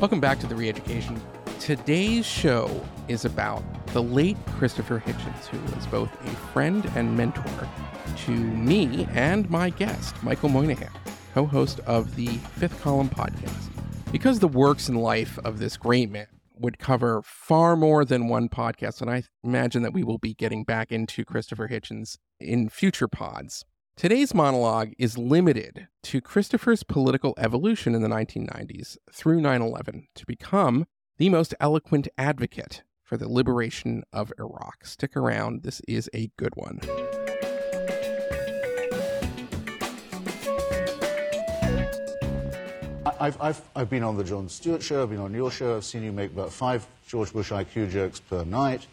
Welcome back to the Reeducation. Today's show is about the late Christopher Hitchens, who was both a friend and mentor to me and my guest, Michael Moynihan, co host of the Fifth Column podcast. Because the works and life of this great man would cover far more than one podcast, and I imagine that we will be getting back into Christopher Hitchens in future pods. Today's monologue is limited to Christopher's political evolution in the 1990s through 9 11 to become the most eloquent advocate for the liberation of Iraq. Stick around, this is a good one. I've, I've, I've been on the Jon Stewart show, I've been on your show, I've seen you make about five George Bush IQ jokes per night.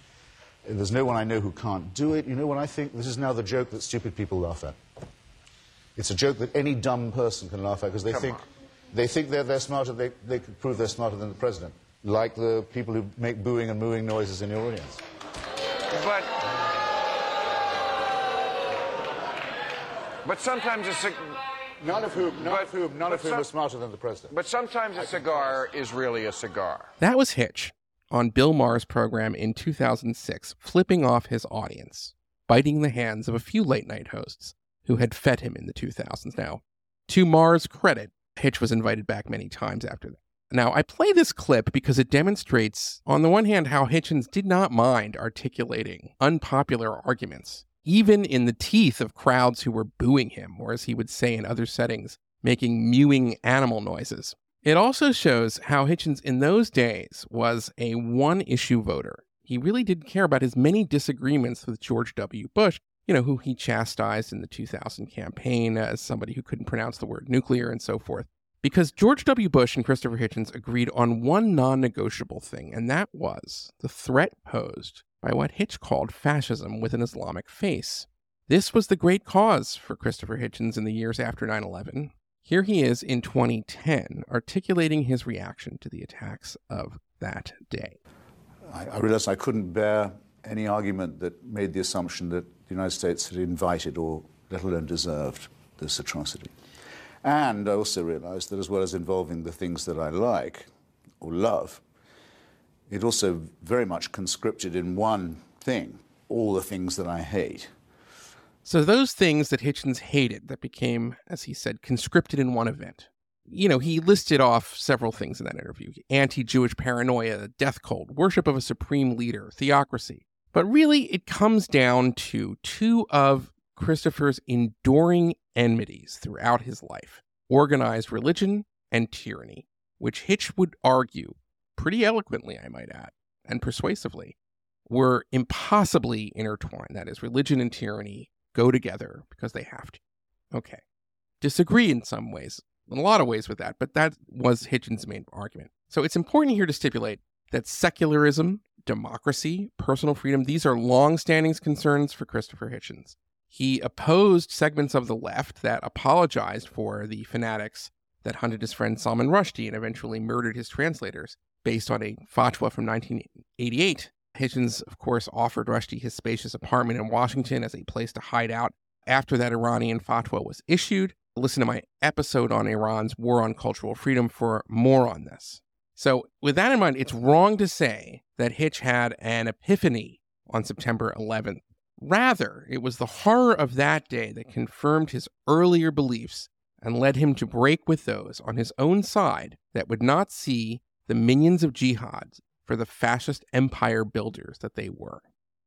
There's no one I know who can't do it. You know what I think? This is now the joke that stupid people laugh at. It's a joke that any dumb person can laugh at because they Come think on. they think they're, they're smarter. They, they could prove they're smarter than the president, like the people who make booing and mooing noises in your audience. But but sometimes a None of whom, none But- of whom, none of whom some- are smarter than the president. but sometimes a cigar is really a cigar. That was Hitch on Bill Maher's program in 2006, flipping off his audience, biting the hands of a few late night hosts who had fed him in the 2000s. Now, to Maher's credit, Hitch was invited back many times after that. Now, I play this clip because it demonstrates, on the one hand, how Hitchens did not mind articulating unpopular arguments, even in the teeth of crowds who were booing him, or as he would say in other settings, making mewing animal noises. It also shows how Hitchens in those days was a one issue voter. He really didn't care about his many disagreements with George W. Bush, you know, who he chastised in the 2000 campaign as somebody who couldn't pronounce the word nuclear and so forth. Because George W. Bush and Christopher Hitchens agreed on one non negotiable thing, and that was the threat posed by what Hitch called fascism with an Islamic face. This was the great cause for Christopher Hitchens in the years after 9 11. Here he is in 2010, articulating his reaction to the attacks of that day. I, I realized I couldn't bear any argument that made the assumption that the United States had invited or let alone deserved this atrocity. And I also realized that as well as involving the things that I like or love, it also very much conscripted in one thing all the things that I hate. So, those things that Hitchens hated that became, as he said, conscripted in one event. You know, he listed off several things in that interview anti Jewish paranoia, death cult, worship of a supreme leader, theocracy. But really, it comes down to two of Christopher's enduring enmities throughout his life organized religion and tyranny, which Hitch would argue, pretty eloquently, I might add, and persuasively, were impossibly intertwined. That is, religion and tyranny go together because they have to. Okay. Disagree in some ways, in a lot of ways with that, but that was Hitchens' main argument. So it's important here to stipulate that secularism, democracy, personal freedom, these are long-standing concerns for Christopher Hitchens. He opposed segments of the left that apologized for the fanatics that hunted his friend Salman Rushdie and eventually murdered his translators based on a fatwa from 1988 Hitchens, of course, offered Rushdie his spacious apartment in Washington as a place to hide out after that Iranian fatwa was issued. Listen to my episode on Iran's war on cultural freedom for more on this. So, with that in mind, it's wrong to say that Hitch had an epiphany on September 11th. Rather, it was the horror of that day that confirmed his earlier beliefs and led him to break with those on his own side that would not see the minions of jihad for the fascist empire builders that they were.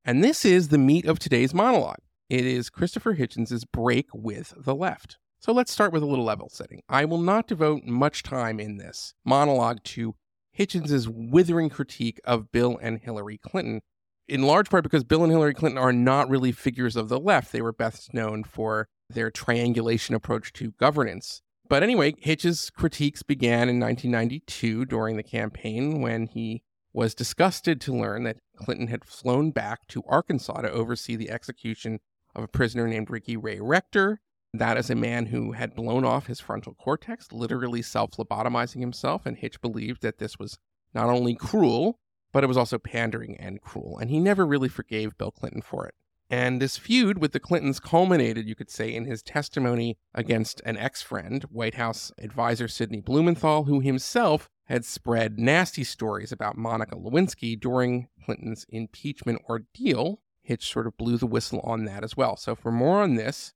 And this is the meat of today's monologue. It is Christopher Hitchens' break with the left. So let's start with a little level setting. I will not devote much time in this monologue to Hitchens' withering critique of Bill and Hillary Clinton, in large part because Bill and Hillary Clinton are not really figures of the left. They were best known for their triangulation approach to governance. But anyway, Hitch's critiques began in 1992 during the campaign when he was disgusted to learn that Clinton had flown back to Arkansas to oversee the execution of a prisoner named Ricky Ray Rector. That is a man who had blown off his frontal cortex, literally self lobotomizing himself, and Hitch believed that this was not only cruel, but it was also pandering and cruel, and he never really forgave Bill Clinton for it. And this feud with the Clintons culminated, you could say, in his testimony against an ex friend, White House advisor Sidney Blumenthal, who himself had spread nasty stories about Monica Lewinsky during Clinton's impeachment ordeal. Hitch sort of blew the whistle on that as well. So, for more on this,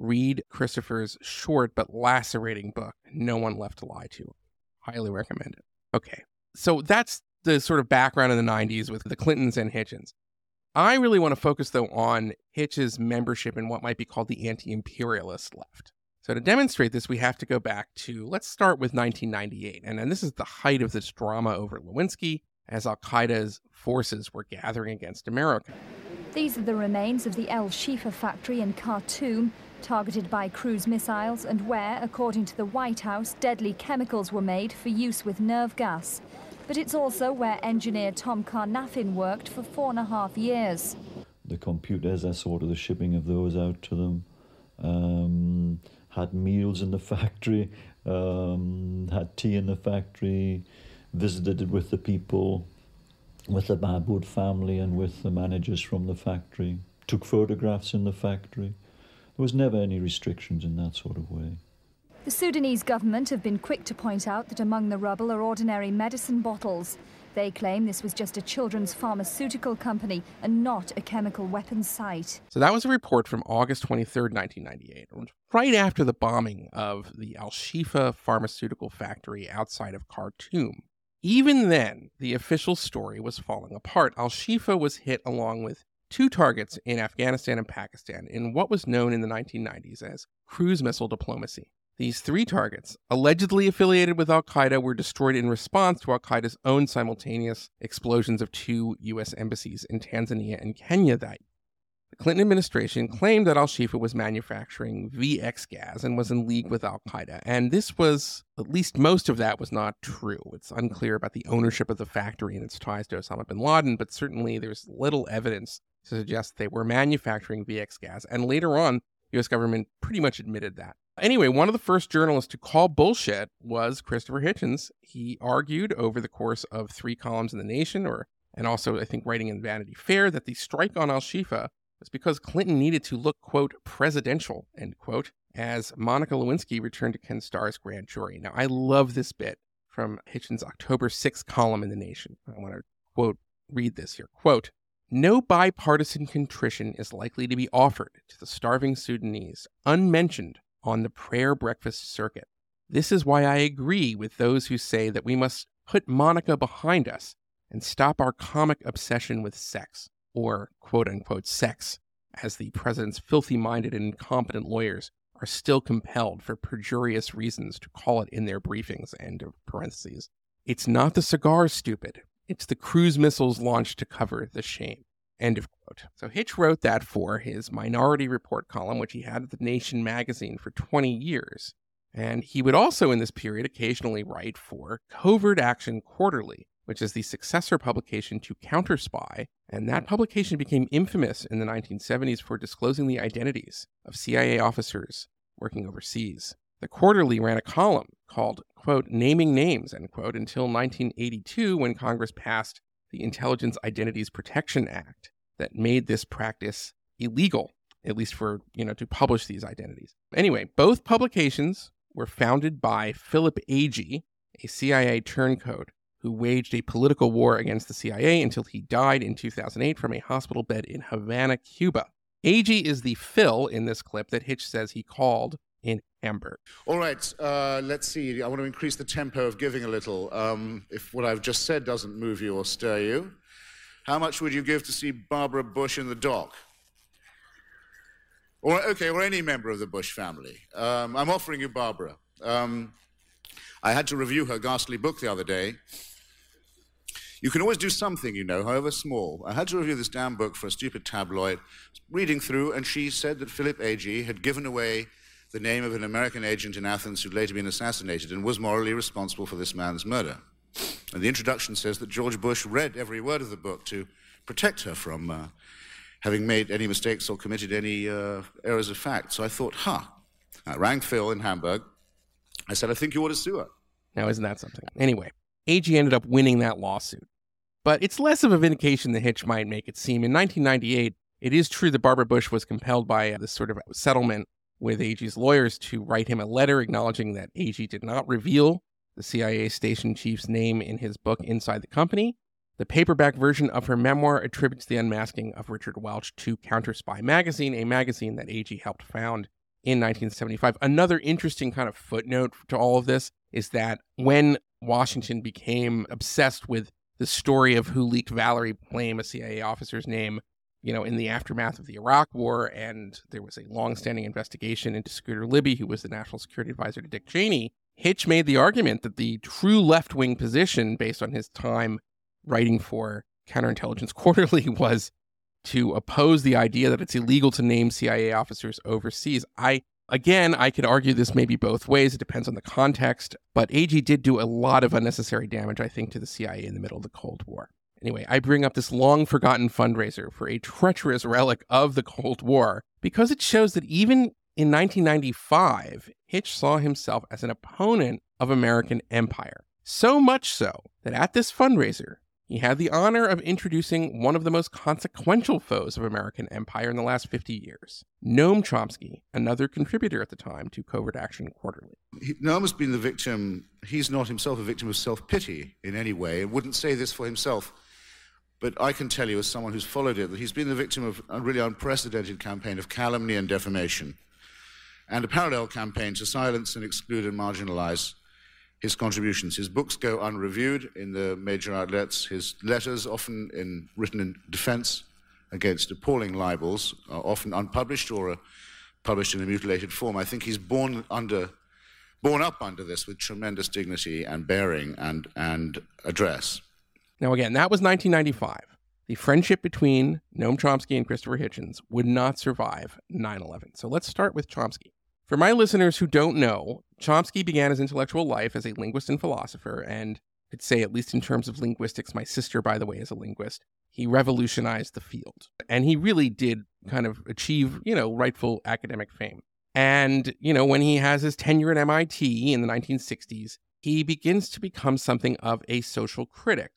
read Christopher's short but lacerating book, No One Left to Lie to. Highly recommend it. Okay, so that's the sort of background in the 90s with the Clintons and Hitchens. I really want to focus, though, on Hitch's membership in what might be called the anti imperialist left. So, to demonstrate this, we have to go back to let's start with 1998. And, and this is the height of this drama over Lewinsky as Al Qaeda's forces were gathering against America. These are the remains of the El Shifa factory in Khartoum, targeted by cruise missiles, and where, according to the White House, deadly chemicals were made for use with nerve gas. But it's also where engineer Tom Carnaffin worked for four and a half years. The computers, I sorted the shipping of those out to them. Um, had meals in the factory, um, had tea in the factory, visited it with the people, with the Mahmoud family and with the managers from the factory, took photographs in the factory. There was never any restrictions in that sort of way. The Sudanese government have been quick to point out that among the rubble are ordinary medicine bottles. They claim this was just a children's pharmaceutical company and not a chemical weapons site. So that was a report from August 23rd, 1998, right after the bombing of the Al Shifa pharmaceutical factory outside of Khartoum. Even then, the official story was falling apart. Al Shifa was hit along with two targets in Afghanistan and Pakistan in what was known in the 1990s as cruise missile diplomacy. These three targets, allegedly affiliated with Al Qaeda, were destroyed in response to Al Qaeda's own simultaneous explosions of two U.S. embassies in Tanzania and Kenya that the Clinton administration claimed that Al Shifa was manufacturing VX gas and was in league with Al Qaeda. And this was, at least most of that was not true. It's unclear about the ownership of the factory and its ties to Osama bin Laden, but certainly there's little evidence to suggest they were manufacturing VX gas. And later on, US government pretty much admitted that. Anyway, one of the first journalists to call bullshit was Christopher Hitchens. He argued over the course of three columns in The Nation, or and also I think writing in Vanity Fair, that the strike on Al Shifa was because Clinton needed to look, quote, presidential, end quote, as Monica Lewinsky returned to Ken Starr's grand jury. Now, I love this bit from Hitchens' October 6th column in The Nation. I want to, quote, read this here. Quote, no bipartisan contrition is likely to be offered to the starving Sudanese, unmentioned on the prayer breakfast circuit. This is why I agree with those who say that we must put Monica behind us and stop our comic obsession with sex, or quote unquote sex, as the president's filthy minded and incompetent lawyers are still compelled for perjurious reasons to call it in their briefings. End of parentheses. It's not the cigars, stupid. It's the cruise missiles launched to cover the shame. End of quote. So Hitch wrote that for his Minority Report column, which he had at the Nation magazine for 20 years. And he would also, in this period, occasionally write for Covert Action Quarterly, which is the successor publication to Counter Spy, And that publication became infamous in the 1970s for disclosing the identities of CIA officers working overseas. The Quarterly ran a column called, quote, Naming Names, end quote, until 1982 when Congress passed the Intelligence Identities Protection Act that made this practice illegal, at least for, you know, to publish these identities. Anyway, both publications were founded by Philip Agee, a CIA turncoat who waged a political war against the CIA until he died in 2008 from a hospital bed in Havana, Cuba. Agee is the Phil in this clip that Hitch says he called in Hamburg. All right, uh, let's see. I want to increase the tempo of giving a little. Um, if what I've just said doesn't move you or stir you, how much would you give to see Barbara Bush in the dock? Or, okay, or any member of the Bush family. Um, I'm offering you Barbara. Um, I had to review her ghastly book the other day. You can always do something, you know, however small. I had to review this damn book for a stupid tabloid, reading through, and she said that Philip Agee had given away the name of an American agent in Athens who'd later been assassinated and was morally responsible for this man's murder. And the introduction says that George Bush read every word of the book to protect her from uh, having made any mistakes or committed any uh, errors of fact. So I thought, huh. I rang Phil in Hamburg. I said, I think you ought to sue her. Now, isn't that something? Anyway, Agee ended up winning that lawsuit. But it's less of a vindication than Hitch might make it seem. In 1998, it is true that Barbara Bush was compelled by this sort of settlement with Agee's lawyers to write him a letter acknowledging that Agee did not reveal the CIA station chief's name in his book Inside the Company. The paperback version of her memoir attributes the unmasking of Richard Welch to Counter Spy Magazine, a magazine that Agee helped found in 1975. Another interesting kind of footnote to all of this is that when Washington became obsessed with the story of who leaked Valerie Plame, a CIA officer's name, you know, in the aftermath of the Iraq War, and there was a long-standing investigation into Scooter Libby, who was the national security advisor to Dick Cheney. Hitch made the argument that the true left-wing position, based on his time writing for Counterintelligence Quarterly, was to oppose the idea that it's illegal to name CIA officers overseas. I Again, I could argue this maybe both ways. It depends on the context. But Agee did do a lot of unnecessary damage, I think, to the CIA in the middle of the Cold War. Anyway, I bring up this long forgotten fundraiser for a treacherous relic of the Cold War because it shows that even in 1995, Hitch saw himself as an opponent of American empire. So much so that at this fundraiser, he had the honor of introducing one of the most consequential foes of American empire in the last 50 years, Noam Chomsky, another contributor at the time to Covert Action Quarterly. He, Noam has been the victim, he's not himself a victim of self pity in any way, and wouldn't say this for himself. But I can tell you, as someone who's followed it, that he's been the victim of a really unprecedented campaign of calumny and defamation, and a parallel campaign to silence and exclude and marginalize his contributions. His books go unreviewed in the major outlets. His letters, often in, written in defense against appalling libels, are often unpublished or uh, published in a mutilated form. I think he's born under, born up under this with tremendous dignity and bearing and, and address. Now, again, that was 1995. The friendship between Noam Chomsky and Christopher Hitchens would not survive 9 11. So let's start with Chomsky. For my listeners who don't know, Chomsky began his intellectual life as a linguist and philosopher, and I'd say, at least in terms of linguistics, my sister, by the way, is a linguist. He revolutionized the field. And he really did kind of achieve, you know, rightful academic fame. And, you know, when he has his tenure at MIT in the 1960s, he begins to become something of a social critic.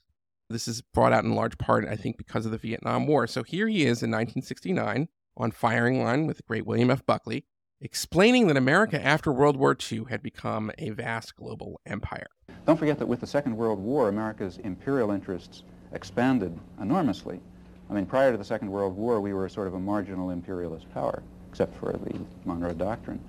This is brought out in large part, I think, because of the Vietnam War. So here he is in 1969 on firing line with the great William F. Buckley, explaining that America after World War II had become a vast global empire. Don't forget that with the Second World War, America's imperial interests expanded enormously. I mean, prior to the Second World War, we were sort of a marginal imperialist power, except for the Monroe Doctrine.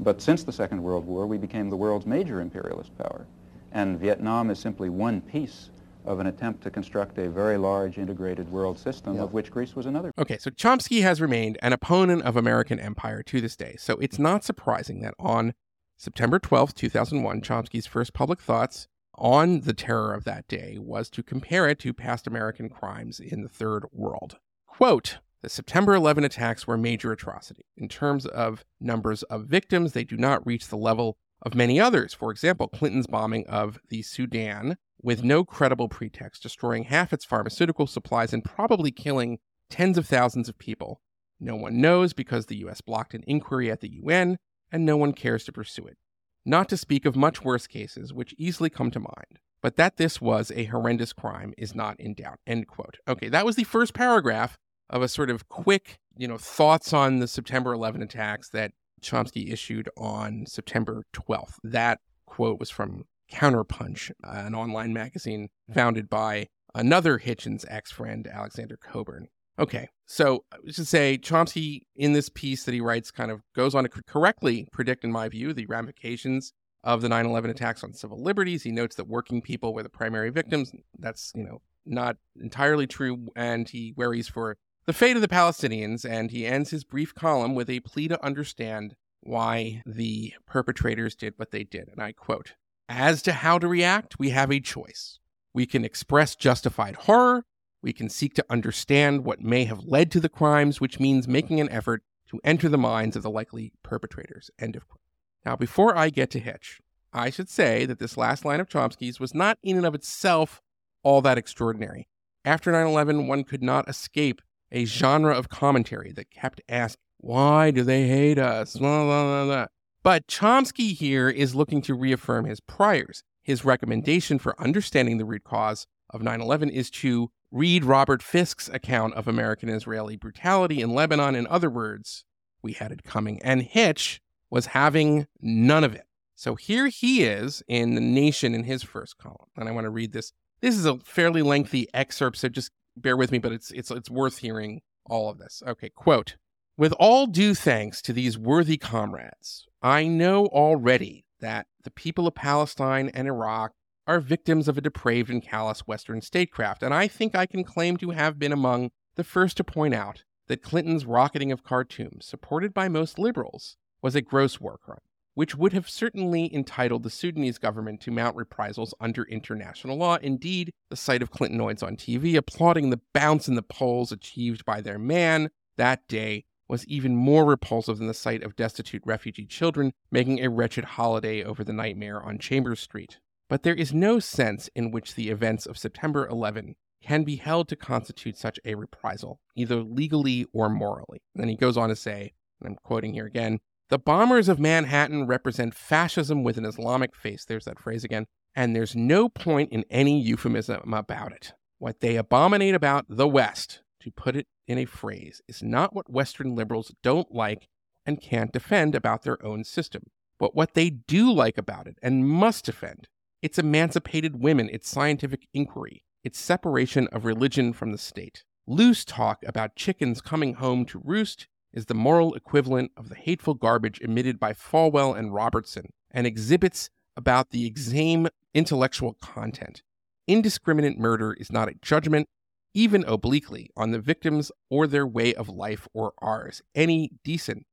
But since the Second World War, we became the world's major imperialist power. And Vietnam is simply one piece of an attempt to construct a very large integrated world system, of which Greece was another. Okay, so Chomsky has remained an opponent of American empire to this day. So it's not surprising that on September 12th, 2001, Chomsky's first public thoughts on the terror of that day was to compare it to past American crimes in the Third World. Quote, the September 11 attacks were a major atrocity. In terms of numbers of victims, they do not reach the level of many others. For example, Clinton's bombing of the Sudan with no credible pretext, destroying half its pharmaceutical supplies and probably killing tens of thousands of people. No one knows because the US blocked an inquiry at the UN and no one cares to pursue it. Not to speak of much worse cases, which easily come to mind. But that this was a horrendous crime is not in doubt. End quote. Okay, that was the first paragraph of a sort of quick, you know, thoughts on the September 11 attacks that Chomsky issued on September 12th. That quote was from Counterpunch, uh, an online magazine hmm. founded by another Hitchens ex friend, Alexander Cockburn. Okay, so I should say Chomsky in this piece that he writes kind of goes on to correctly predict, in my view, the ramifications of the 9 11 attacks on civil liberties. He notes that working people were the primary victims. That's, you know, not entirely true. And he worries for the fate of the Palestinians. And he ends his brief column with a plea to understand why the perpetrators did what they did. And I quote as to how to react, we have a choice. We can express justified horror. We can seek to understand what may have led to the crimes, which means making an effort to enter the minds of the likely perpetrators. End of quote. Now, before I get to Hitch, I should say that this last line of Chomsky's was not in and of itself all that extraordinary. After 9 11, one could not escape a genre of commentary that kept asking, Why do they hate us? Blah, blah, blah, but Chomsky here is looking to reaffirm his priors. His recommendation for understanding the root cause of 9 11 is to read Robert Fisk's account of American Israeli brutality in Lebanon. In other words, we had it coming. And Hitch was having none of it. So here he is in The Nation in his first column. And I want to read this. This is a fairly lengthy excerpt, so just bear with me, but it's it's it's worth hearing all of this. Okay, quote. With all due thanks to these worthy comrades, I know already that the people of Palestine and Iraq are victims of a depraved and callous Western statecraft, and I think I can claim to have been among the first to point out that Clinton's rocketing of Khartoum, supported by most liberals, was a gross war crime, which would have certainly entitled the Sudanese government to mount reprisals under international law. Indeed, the sight of Clintonoids on TV applauding the bounce in the polls achieved by their man that day was even more repulsive than the sight of destitute refugee children making a wretched holiday over the nightmare on Chambers Street. But there is no sense in which the events of September 11 can be held to constitute such a reprisal, either legally or morally. And then he goes on to say, and I'm quoting here again, the bombers of Manhattan represent fascism with an Islamic face. There's that phrase again. And there's no point in any euphemism about it. What they abominate about the West, to put it in a phrase, is not what Western liberals don't like and can't defend about their own system, but what they do like about it and must defend. Its emancipated women, its scientific inquiry, its separation of religion from the state. Loose talk about chickens coming home to roost is the moral equivalent of the hateful garbage emitted by Falwell and Robertson, and exhibits about the exame intellectual content. Indiscriminate murder is not a judgment, even obliquely, on the victims or their way of life or ours. Any decent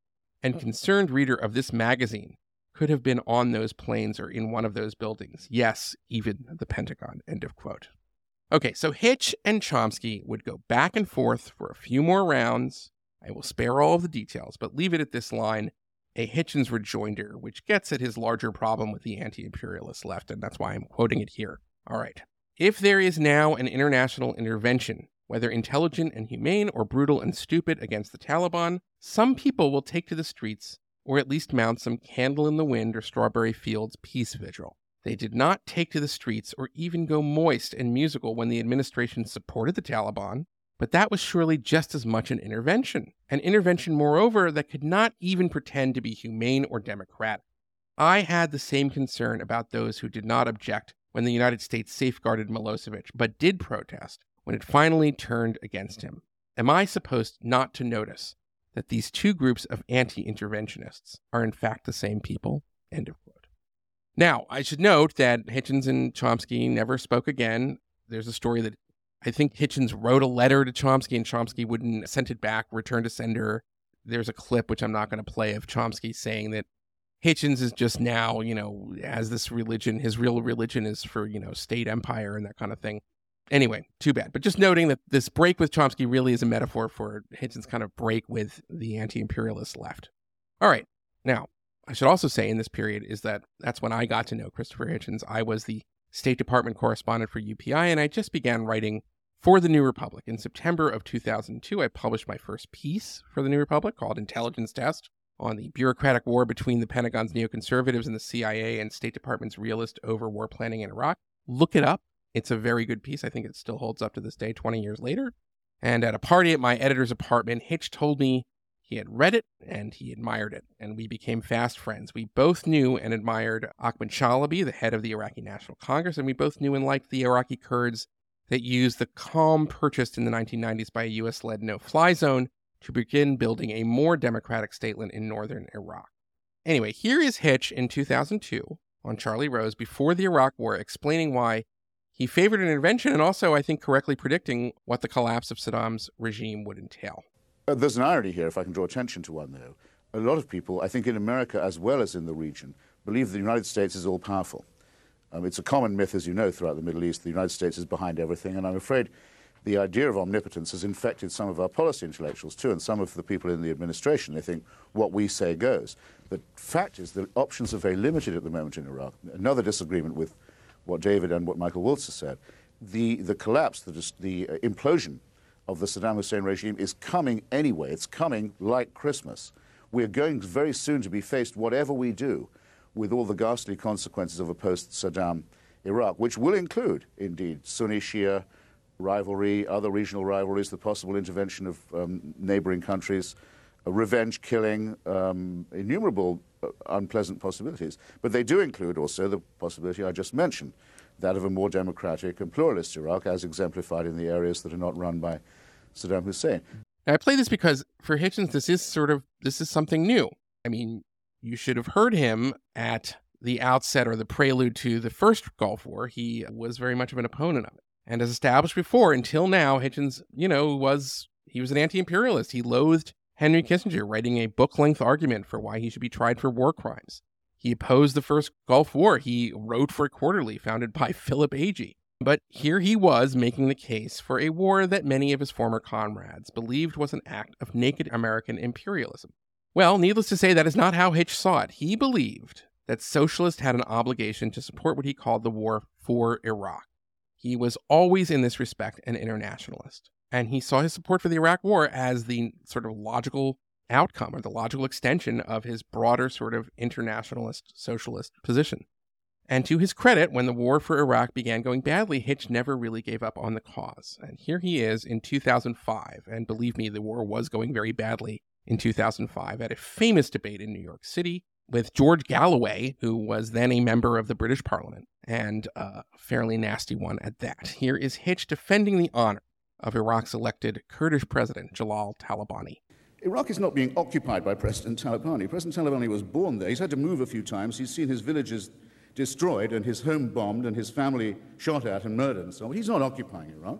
and mm. concerned reader of this magazine could have been on those planes or in one of those buildings. Yes, even the Pentagon. End of quote. Okay, so Hitch and Chomsky would go back and forth for a few more rounds. I will spare all of the details, but leave it at this line a Hitchens rejoinder, which gets at his larger problem with the anti imperialist left, and that's why I'm quoting it here. All right. If there is now an international intervention, whether intelligent and humane or brutal and stupid against the Taliban, some people will take to the streets or at least mount some candle in the wind or strawberry fields peace vigil. They did not take to the streets or even go moist and musical when the administration supported the Taliban, but that was surely just as much an intervention. An intervention, moreover, that could not even pretend to be humane or democratic. I had the same concern about those who did not object when the United States safeguarded Milosevic, but did protest when it finally turned against him. Am I supposed not to notice that these two groups of anti interventionists are in fact the same people? End of quote. Now, I should note that Hitchens and Chomsky never spoke again. There's a story that I think Hitchens wrote a letter to Chomsky and Chomsky wouldn't send it back, return to sender. There's a clip, which I'm not going to play, of Chomsky saying that Hitchens is just now, you know, has this religion. His real religion is for, you know, state empire and that kind of thing. Anyway, too bad. But just noting that this break with Chomsky really is a metaphor for Hitchens' kind of break with the anti imperialist left. All right. Now, I should also say in this period is that that's when I got to know Christopher Hitchens. I was the State Department correspondent for UPI, and I just began writing for the New Republic. In September of 2002, I published my first piece for the New Republic called Intelligence Test on the bureaucratic war between the Pentagon's neoconservatives and the CIA and State Department's realist over war planning in Iraq. Look it up. It's a very good piece. I think it still holds up to this day, 20 years later. And at a party at my editor's apartment, Hitch told me he had read it and he admired it, and we became fast friends. We both knew and admired Ahmad Chalabi, the head of the Iraqi National Congress, and we both knew and liked the Iraqi Kurds that used the calm purchased in the 1990s by a US led no fly zone to begin building a more democratic statelet in northern Iraq. Anyway, here is Hitch in 2002 on Charlie Rose before the Iraq War explaining why he favored an intervention and also, I think, correctly predicting what the collapse of Saddam's regime would entail. Uh, there's an irony here, if I can draw attention to one, though. A lot of people, I think in America as well as in the region, believe the United States is all powerful. Um, it's a common myth, as you know, throughout the Middle East. The United States is behind everything, and I'm afraid the idea of omnipotence has infected some of our policy intellectuals too, and some of the people in the administration. They think what we say goes. The fact is that options are very limited at the moment in Iraq. Another disagreement with what David and what Michael Waltz has said. The, the collapse, the, the uh, implosion of the Saddam Hussein regime is coming anyway. It's coming like Christmas. We're going very soon to be faced, whatever we do, with all the ghastly consequences of a post Saddam Iraq, which will include, indeed, Sunni Shia rivalry, other regional rivalries, the possible intervention of um, neighboring countries, revenge killing, um, innumerable uh, unpleasant possibilities. But they do include also the possibility I just mentioned, that of a more democratic and pluralist Iraq, as exemplified in the areas that are not run by Saddam Hussein. I play this because for Hitchens, this is sort of this is something new. I mean, you should have heard him at the outset or the prelude to the first Gulf War. He was very much of an opponent of it. And as established before, until now, Hitchens, you know, was he was an anti-imperialist. He loathed Henry Kissinger, writing a book-length argument for why he should be tried for war crimes. He opposed the first Gulf War. He wrote for a quarterly founded by Philip Agee. But here he was making the case for a war that many of his former comrades believed was an act of naked American imperialism. Well, needless to say, that is not how Hitch saw it. He believed that socialists had an obligation to support what he called the war for Iraq. He was always, in this respect, an internationalist. And he saw his support for the Iraq War as the sort of logical outcome or the logical extension of his broader sort of internationalist socialist position. And to his credit, when the war for Iraq began going badly, Hitch never really gave up on the cause. And here he is in 2005. And believe me, the war was going very badly in 2005 at a famous debate in New York City with George Galloway, who was then a member of the British Parliament, and uh, a fairly nasty one at that. Here is Hitch defending the honor of Iraq's elected Kurdish president, Jalal Talabani. Iraq is not being occupied by President Talabani. President Talabani was born there. He's had to move a few times. He's seen his villages destroyed and his home bombed and his family shot at and murdered and so on. He's not occupying Iraq.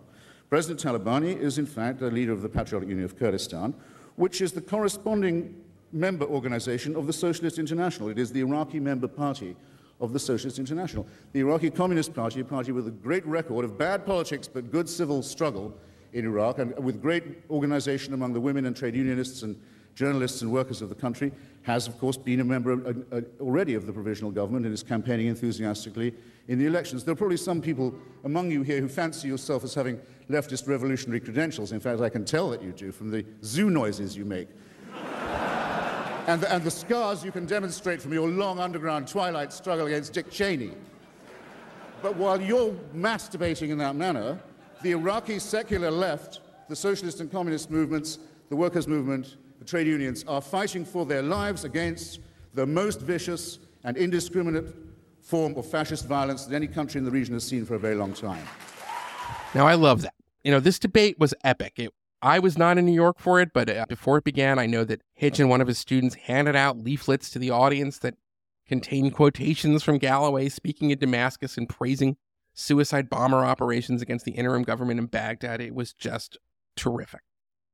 President Talabani is, in fact, the leader of the Patriotic Union of Kurdistan, which is the corresponding member organization of the Socialist International. It is the Iraqi member party of the Socialist International. The Iraqi Communist Party, a party with a great record of bad politics but good civil struggle, in Iraq, and with great organization among the women and trade unionists and journalists and workers of the country, has, of course, been a member uh, uh, already of the provisional government and is campaigning enthusiastically in the elections. There are probably some people among you here who fancy yourself as having leftist revolutionary credentials. In fact, I can tell that you do from the zoo noises you make. And, the, and the scars you can demonstrate from your long underground twilight struggle against Dick Cheney. But while you're masturbating in that manner, the Iraqi secular left, the socialist and communist movements, the workers' movement, the trade unions are fighting for their lives against the most vicious and indiscriminate form of fascist violence that any country in the region has seen for a very long time. Now, I love that. You know, this debate was epic. It, I was not in New York for it, but uh, before it began, I know that Hitch and one of his students handed out leaflets to the audience that contained quotations from Galloway speaking in Damascus and praising suicide bomber operations against the interim government in Baghdad. It was just terrific.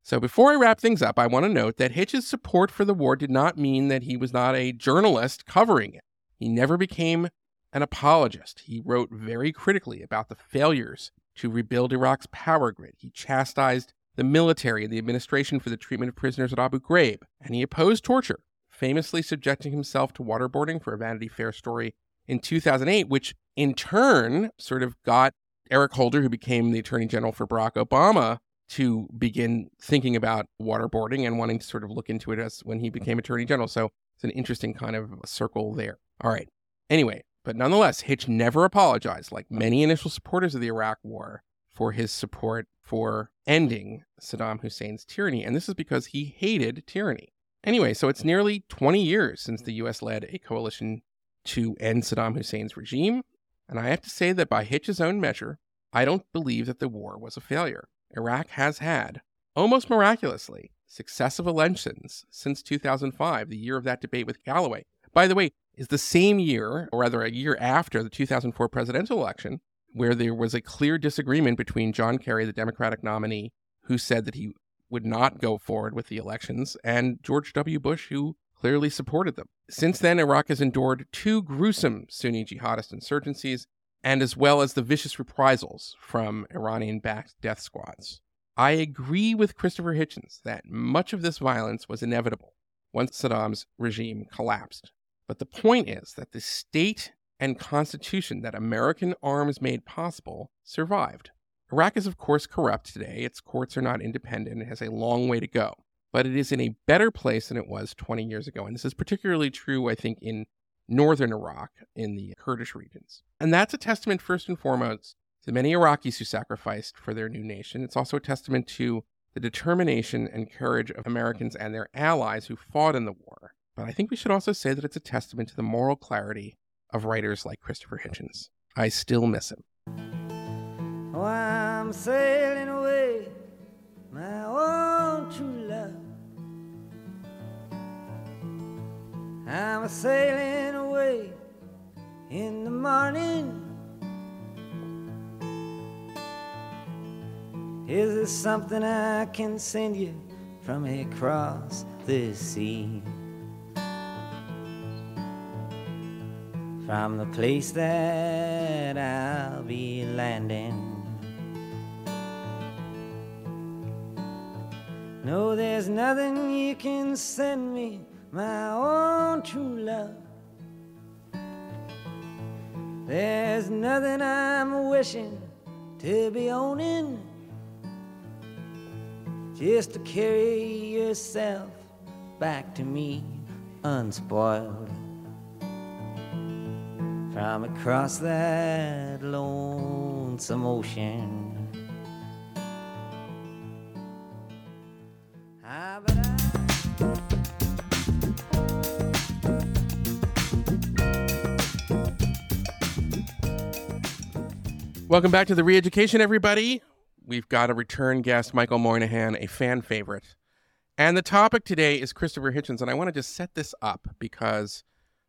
So before I wrap things up, I want to note that Hitch's support for the war did not mean that he was not a journalist covering it. He never became an apologist. He wrote very critically about the failures to rebuild Iraq's power grid. He chastised the military and the administration for the treatment of prisoners at Abu Ghraib, and he opposed torture, famously subjecting himself to waterboarding for a Vanity Fair story in 2008, which in turn sort of got Eric Holder, who became the attorney general for Barack Obama, to begin thinking about waterboarding and wanting to sort of look into it as when he became attorney general. So it's an interesting kind of circle there. All right. Anyway, but nonetheless, Hitch never apologized, like many initial supporters of the Iraq War, for his support for ending Saddam Hussein's tyranny. And this is because he hated tyranny. Anyway, so it's nearly 20 years since the US led a coalition to end Saddam Hussein's regime. And I have to say that by Hitch's own measure, I don't believe that the war was a failure. Iraq has had, almost miraculously, successive elections since 2005, the year of that debate with Galloway. By the way, is the same year, or rather a year after the 2004 presidential election, where there was a clear disagreement between John Kerry, the Democratic nominee, who said that he would not go forward with the elections, and George W. Bush, who clearly supported them. Since then, Iraq has endured two gruesome Sunni jihadist insurgencies, and as well as the vicious reprisals from Iranian backed death squads. I agree with Christopher Hitchens that much of this violence was inevitable once Saddam's regime collapsed. But the point is that the state and constitution that American arms made possible survived. Iraq is, of course, corrupt today. Its courts are not independent. It has a long way to go but it is in a better place than it was 20 years ago. And this is particularly true, I think, in northern Iraq, in the Kurdish regions. And that's a testament, first and foremost, to many Iraqis who sacrificed for their new nation. It's also a testament to the determination and courage of Americans and their allies who fought in the war. But I think we should also say that it's a testament to the moral clarity of writers like Christopher Hitchens. I still miss him. Oh, I'm sailing away, my own true love. I'm sailing away in the morning. Is there something I can send you from across the sea? From the place that I'll be landing. No, there's nothing you can send me, my own true love. There's nothing I'm wishing to be owning. Just to carry yourself back to me unspoiled. From across that lonesome ocean. Ah, Welcome back to the Reeducation, everybody. We've got a return guest, Michael Moynihan, a fan favorite. And the topic today is Christopher Hitchens. And I want to just set this up because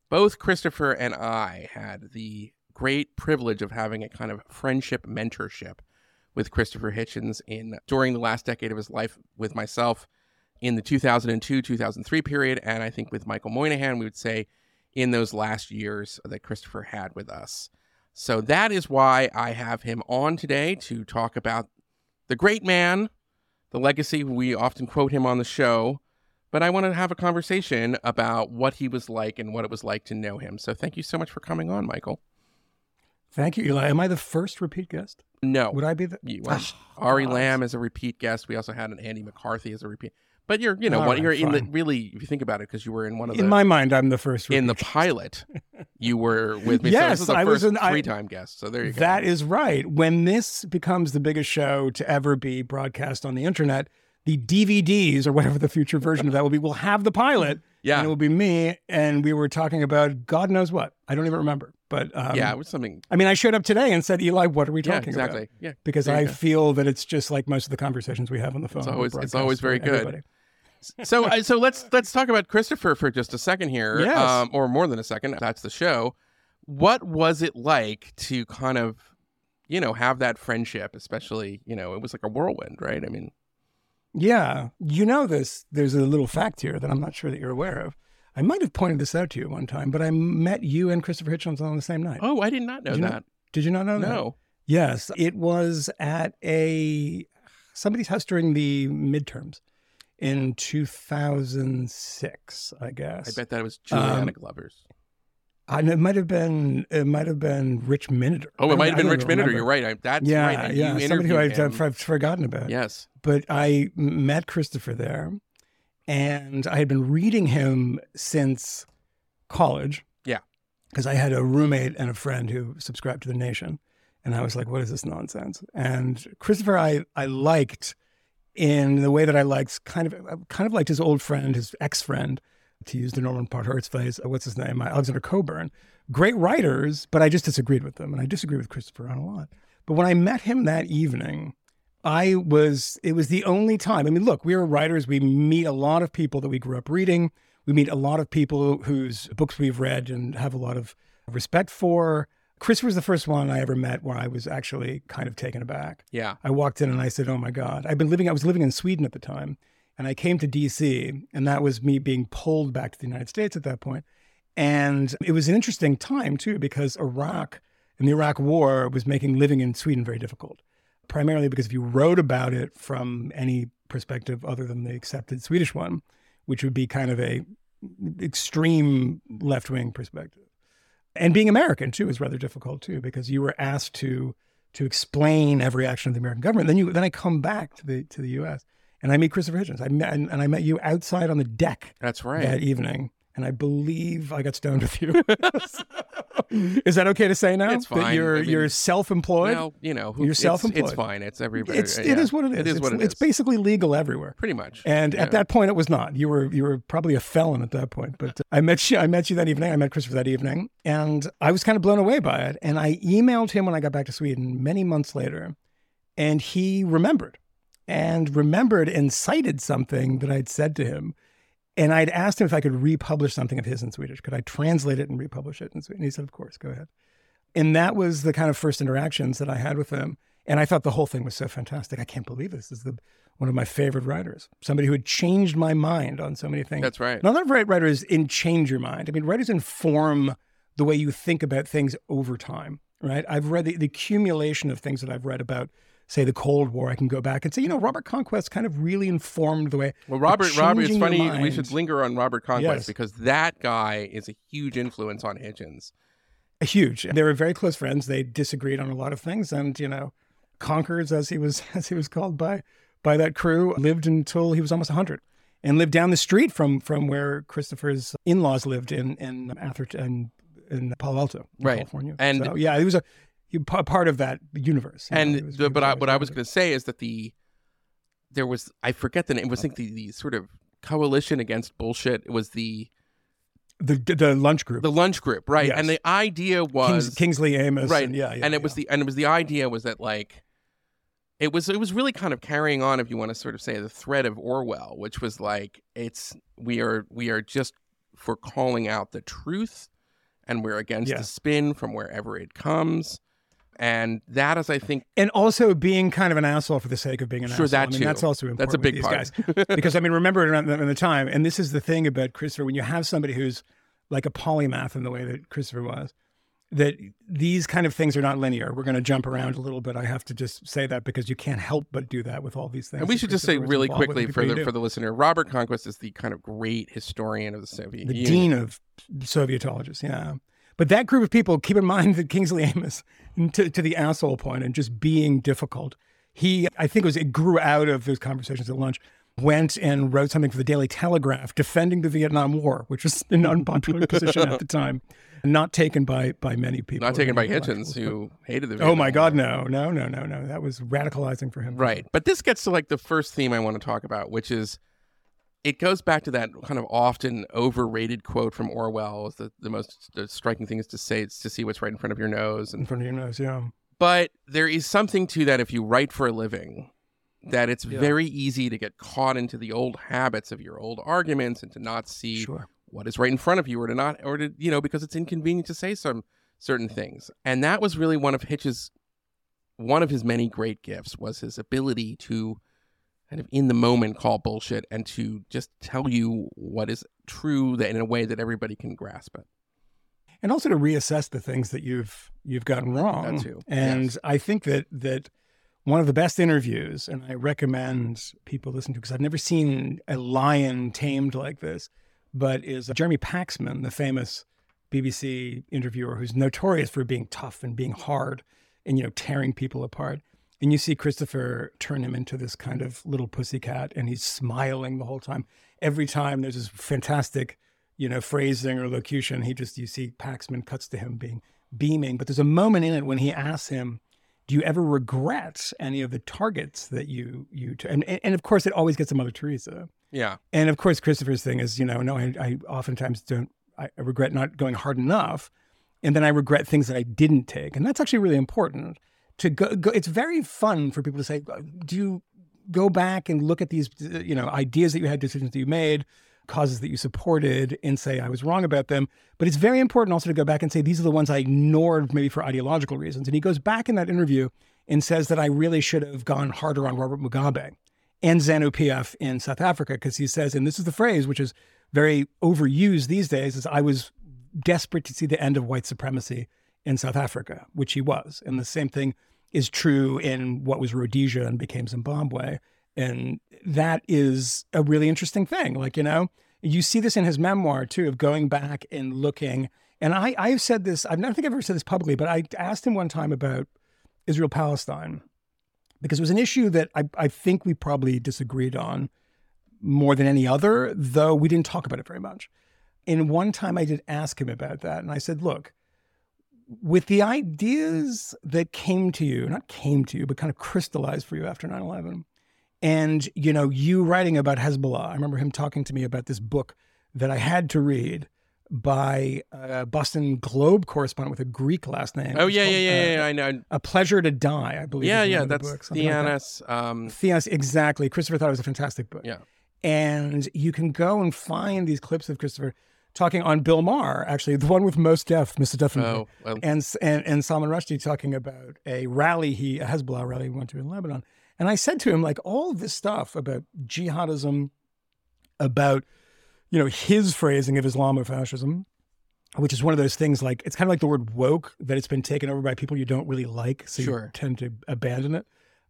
both Christopher and I had the great privilege of having a kind of friendship mentorship with Christopher Hitchens in during the last decade of his life with myself in the 2002 2003 period. And I think with Michael Moynihan, we would say in those last years that Christopher had with us. So that is why I have him on today to talk about the great man, the legacy. We often quote him on the show, but I want to have a conversation about what he was like and what it was like to know him. So thank you so much for coming on, Michael. Thank you, Eli. Am I the first repeat guest? No, Would I be the? you, well, Ah, Ari God. Lamb is a repeat guest. We also had an Andy McCarthy as a repeat. But you're, you know, what right, you're in the really, if you think about it, because you were in one of the In my mind, I'm the first. in the pilot, you were with me. so Yes, the I was first an- I- three-time guest. So there you go. That is right. When this becomes the biggest show to ever be broadcast on the internet, the DVDs or whatever the future version of that will be will have the pilot. Yeah. And it will be me. And we were talking about God knows what. I don't even remember. But um, yeah, it was something. I mean, I showed up today and said, Eli, what are we Yeah, talking exactly. about? Yeah, Because there I feel that it's just like most of the conversations we have on the phone. It's always- it's always very good. everybody. so so let's let's talk about Christopher for just a second here, Yes. um, or more than a second. That's the show. What was it like to kind of, you know, have that friendship? Especially, you know, it was like a whirlwind, right? I mean, Yeah, you know this. There's a little fact here that I'm not sure that you're aware of. I might have pointed this out to you one time, but I met you and Christopher Hitchens on the same night. oh, I did not know Did that. not- Did you not know that? no. Yes, it was at a somebody's house during the midterms in 2006, I guess. I bet that was Juleanna Um, Glover's. And it might have been it might have been Rich Miniter. Oh, it might have been Rich Miniter. You're right. I, that's yeah, right. yeah, you somebody who I've. I've forgotten about. Yes. but I met Christopher there, and I had been reading him since college. Yeah. because I had a roommate and a friend who subscribed to the Nation, and I was like, "What is this nonsense?" And Christopher, I I liked in the way that I liked kind of kind of liked his old friend, his ex friend, to use the Norman Podhoretz phrase. uh, What's his name? Alexander Cockburn. Great writers, but I just disagreed with them, and I disagree with Christopher on a lot. But when I met him that evening, I was, it was the only time. I mean, look, we are writers. We meet a lot of people that we grew up reading. We meet a lot of people whose books we've read and have a lot of respect for. Chris was the first one I ever met where I was actually kind of taken aback. Yeah. I walked in and I said, "Oh my God!" I've been living. I was living in Sweden at the time, and I came to D.C. and that was me being pulled back to the United States at that point. And it was an interesting time too because Iraq and the Iraq War was making living in Sweden very difficult. Primarily because if you wrote about it from any perspective other than the accepted Swedish one, which would be kind of a extreme left wing perspective, and being American too is rather difficult too because you were asked to to explain every action of the American government. Then you then I come back to the to the U.S. and I meet Christopher Hitchens. I met and I met you outside on the deck That's right. that evening, and I believe I got stoned with you. Is that okay to say now? It's That fine. you're I mean, you're self-employed. Well, you know, who, You're it's- self-employed. It's, fine. It's everybody. it's yeah. it is what it is. It is it's, what it it's is. basically legal everywhere. Pretty much. And at that point, it was not. You were you were probably a felon at that point. But uh, I met you. I met you that evening. I met Christopher that evening, and I was kind of blown away by it. And I emailed him when I got back to Sweden many months later, and he remembered, and remembered and cited something that I'd said to him. And I'd asked him if I could republish something of his in Swedish. Could I translate it and republish it in Swedish? And he said, "Of course, go ahead." And that was the kind of first interactions that I had with him. And I thought the whole thing was so fantastic. I can't believe this is the one of my favorite writers. Somebody who had changed my mind on so many things. That's right. Not that write- writers in change your mind. I mean, writers inform the way you think about things over time, right? I've read the, the accumulation of things that I've read about, say, the Cold War. I can go back and say, you know, Robert Conquest kind of really informed the way. Well, Robert, Robert, it's funny. We should linger on Robert Conquest Yes. because that guy is a huge influence on Hitchens. huge. They were very close friends. They disagreed on a lot of things, and you know, Conkers, as he was as he was called by by that crew, lived until he was almost hundred, and lived down the street from from where Christopher's in laws lived in in Atherton in Palo Alto, in Right. California. And- so, yeah, he was a part of that universe. know, And the, but I, what I was going to say is that the there was I forget the name. It was think the, the sort of coalition against bullshit. It was the the the lunch group, the lunch group, right? Yes. And the idea was Kings, Kingsley Amis, right and yeah, yeah, and it was the and it was the idea was that like it was it was really kind of carrying on if you want to sort of say the thread of Orwell which was like it's we are we are just for calling out the truth and we're against Yeah. the spin from wherever it comes and that is I think and also being kind of an asshole for the sake of being an Sure, asshole. that I mean, too. that's also important. That's a big these part. guys. because I mean, remember around the, the time, and this is the thing about Christopher. When you have somebody who's like a polymath in the way that Christopher was, that these kind of things are not linear. We're going to jump around a little bit. I have to just say that because you can't help but do that with all these things. and we should just say really quickly for the for the listener Robert Conquest is the kind of great historian of the Soviet the Union dean of Sovietologists. Yeah. But that group of people, keep in mind that Kingsley Amis, to, to the asshole point and just being difficult, he, I think it was, it grew out of those conversations at lunch, went and wrote something for the Daily Telegraph defending the Vietnam War, which was an unpopular position at the time, not taken by, by many people. not taken by Hitchens who hated the but- Oh my God, War. no, no, no, no, no. That was radicalizing for him. Right. But this gets to like the first theme I want to talk about, which is it goes back to that kind of often overrated quote from Orwell. Is that the most the striking thing is to say it's to see what's right in front of your nose. In front of your nose, yeah. but there is something to that if you write for a living, that it's very easy to get caught into the old habits of your old arguments and to not see Sure. what is right in front of you or to not or to you know because it's inconvenient to say some certain things and that was really one of hitch's one of his many great gifts was his ability to kind of in the moment call bullshit and to just tell you what is true that in a way that everybody can grasp it and also to reassess the things that you've you've gotten wrong. And yes. I think that that one of the best interviews, and I recommend people listen to because I've never seen a lion tamed like this, but is uh, Jeremy Paxman, the famous BBC interviewer who's notorious for being tough and being hard and you know tearing people apart. And you see Christopher turn him into this kind of little pussycat, and he's smiling the whole time. Every time there's this fantastic you know, phrasing or locution. He just, you see Paxman cuts to him being beaming. But there's a moment in it when he asks him, do you ever regret any of the targets that you, you, t-? And, and of course it always gets to Mother Teresa. yeah And of course, Christopher's thing is, you know, no, I, I oftentimes don't, I I regret not going hard enough. And then I regret things that I didn't take. And that's actually really important to go, go it's very fun for people to say, do you go back and look at these, uh, you know, ideas that you had, decisions that you made, causes that you supported and say I was wrong about them. But it's very important also to go back and say these are the ones I ignored maybe for ideological reasons. And he goes back in that interview and says that I really should have gone harder on Robert Mugabe and ZANU PF in South Africa because he says, and this is the phrase which is very overused these days, is I was desperate to see the end of white supremacy in South Africa, which he was. And the same thing is true in what was Rhodesia and became Zimbabwe. And that is a really interesting thing. Like, you know, you see this in his memoir too, of going back and looking. And I, I've said this, I don't think I've ever said this publicly, but I asked him one time about Israel Palestine because it was an issue that I, I think we probably disagreed on more than any other, though we didn't talk about it very much. And one time I did ask him about that. And I said, look, with the ideas that came to you, not came to you, but kind of crystallized for you after 9 11, and, you know, you writing about Hezbollah, I remember him talking to me about this book that I had to read by a Boston Globe correspondent with a Greek last name. Oh yeah, called, yeah, yeah, uh, yeah. I know. A Pleasure to Die, I believe. Yeah, yeah. of the That's book, something like that. Um, exactly. Christopher thought it was a fantastic book. Yeah. And you can go and find these clips of Christopher talking on Bill Maher, actually, the one with Mos Def, Mr. Duffin, Oh, well. and, and and Salman Rushdie talking about a rally he, a Hezbollah rally he went to in Lebanon. And I said to him, like, all this stuff about jihadism, about, you know, his phrasing of Islamofascism, which is one of those things like, it's kind of like the word woke, that it's been taken over by people you don't really like. So Sure. you tend to abandon it.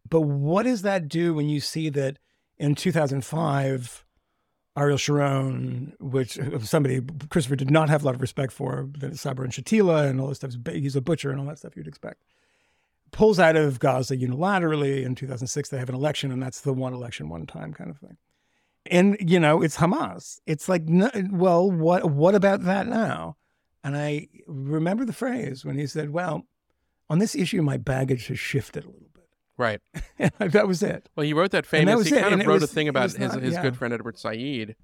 But what does that do when you see that in 2005, Ariel Sharon, which uh, somebody Christopher did not have a lot of respect for, Sabra and Shatila and all this stuff. He's a butcher and all that stuff you'd expect. Pulls out of Gaza unilaterally in 2006. They have an election, and that's the one election, one time kind of thing. And you know, it's Hamas. It's like, well, what what about that now? And I remember the phrase when he said, "Well, on this issue, my baggage has shifted a little bit." Right. That was it. Well, he wrote that that famous. was he it, kind and of wrote was- a thing about his not- his yeah. good friend Edward Said.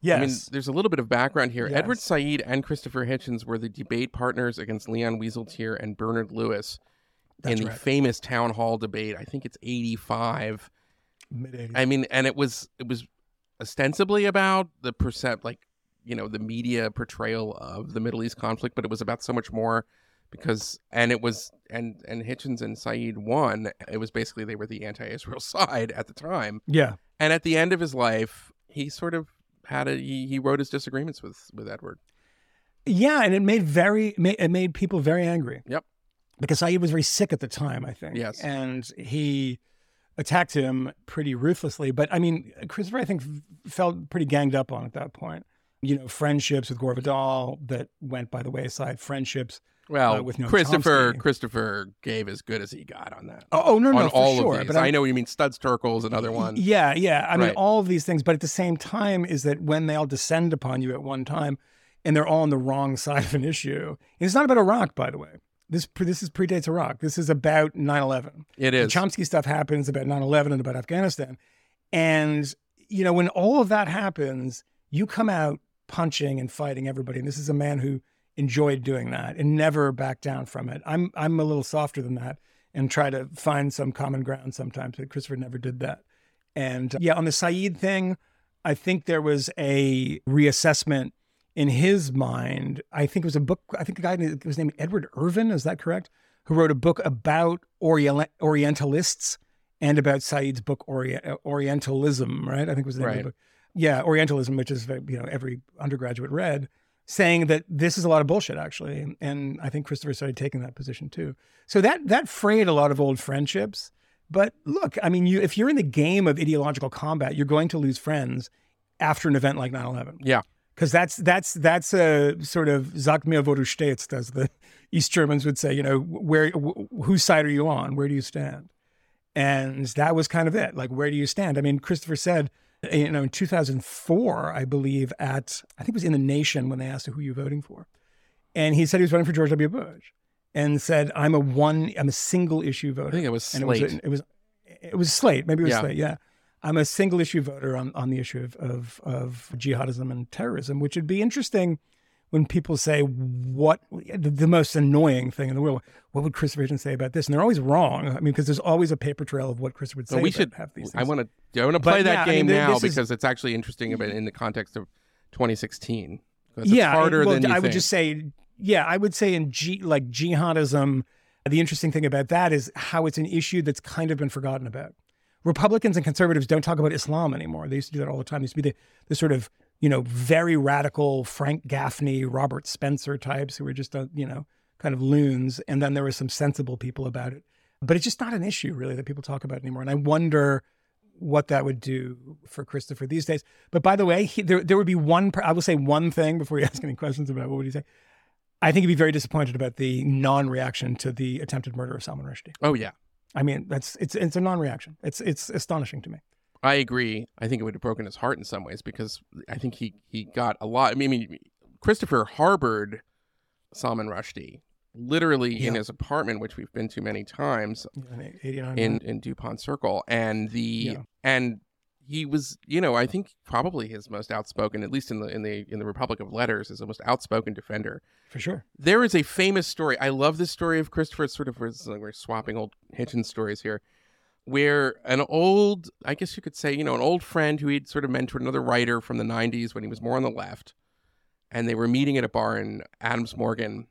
Yes. I mean, there's a little bit of background here. Edward Said and Christopher Hitchens were the debate partners against Leon Wieseltier and Bernard Lewis That's in the right. famous town hall debate. I think it's 85. Mid 80s. I mean, and it was it was ostensibly about the percent like you know the media portrayal of the Middle East conflict, but it was about so much more because and it was and and Hitchens and Said won. It was basically they were the anti-Israel side at the time, yeah. and at the end of his life, he sort of had a he, he wrote his disagreements with with Edward. Yeah, and it made very it made people very angry. Yep. Because Said was very sick at the time, I think. Yes. And he attacked him pretty ruthlessly. But I mean, Christopher, I think, felt pretty ganged up on at that point. You know, friendships with Gore Vidal that went by the wayside. Friendships. Well, Uh, with Noam Christopher. Christopher gave as good as he got on that. Oh, oh, no, no, on for all sure. of these. But I I'm- know what you mean. Studs Terkel's another one. Yeah, yeah. I mean, all of these things, but at the same time, is that when they all descend upon you at one time, and they're all on the wrong side of an issue. And it's not about Iraq, by the way. This this is predates Iraq. This is about 9/11. It The. Chomsky stuff happens about 9/11 and about Afghanistan, and you know when all of that happens, you come out punching and fighting everybody. And this is a man who enjoyed doing that and never backed down from it. I'm I'm a little softer than that and try to find some common ground sometimes. But Christopher never did that. And uh, yeah, on the Said thing, I think there was a reassessment in his mind. I think it was a book. I think the guy was named Edward Irvin. Is that correct? Who wrote a book about Orient, Orientalists and about Said's book Ori- Orientalism, right? I think it was the name of the book. Yeah, Orientalism, which is you know every undergraduate read, saying that this is a lot of bullshit actually, and I think Christopher started taking that position too. So that that frayed a lot of old friendships. But look, I mean, you if you're in the game of ideological combat, you're going to lose friends after an event like 9/11 Yeah. because that's that's that's a sort of Sag mir, wo du stehst, as the East Germans would say. You know, where wh- whose side are you on? Where do you stand? And that was kind of it. Like, where do you stand? I mean, Christopher said, you know, in 2004, I believe, at I think it was in the Nation when they asked who you voting for, and he said he was voting for George W. Bush, and said, "I'm a one, I'm a single issue voter." I think it was and it was Slate. it was it was Slate. Maybe it was Yeah. Slate. Yeah. I'm a single issue voter on, on the issue of, of, of jihadism and terrorism, which would be interesting when people say what the, most annoying thing in the world. What would Christopher Hitchens say about this? And they're always wrong. I mean, because there's always a paper trail of what Chris would say. So we about should. half these I want to. I want to But play that yeah, I game mean, th- now this is- because it's actually interesting about in the context of 2016. 'Cause it's yeah, harder well, than I would just say, yeah, I would say in G, like jihadism, the interesting thing about that is how it's an issue that's kind of been forgotten about. Republicans and conservatives don't talk about Islam anymore. They used to do that all the time. Used to be the, the sort of, you know, very radical Frank Gaffney, Robert Spencer types who were just, uh, you know, kind of loons. And then there were some sensible people about it. But it's just not an issue really that people talk about anymore. And I wonder what that would do for Christopher these days. But by the way, he, there, there would be one, I will say one thing before you ask any questions about what would you say? I think he'd be very disappointed about the non-reaction to the attempted murder of Salman Rushdie. oh yeah. I mean, that's it's it's a non-reaction. It's it's astonishing to me. I agree. I think it would have broken his heart in some ways because I think he he got a lot. I mean, Christopher harbored Salman Rushdie literally in his apartment, which we've been to many times In in in Dupont Circle, and the Yeah. and he was, you know, I think probably his most outspoken, at least in the in the in the Republic of Letters, is the most outspoken defender. for sure. There is a famous story. I love this story of Christopher. It's sort of we're swapping old Hitchens stories here, where an old, I guess you could say, you know, an old friend who he'd sort of mentored another writer from the '90s when he was more on the left, and they were meeting at a bar in Adams Morgan,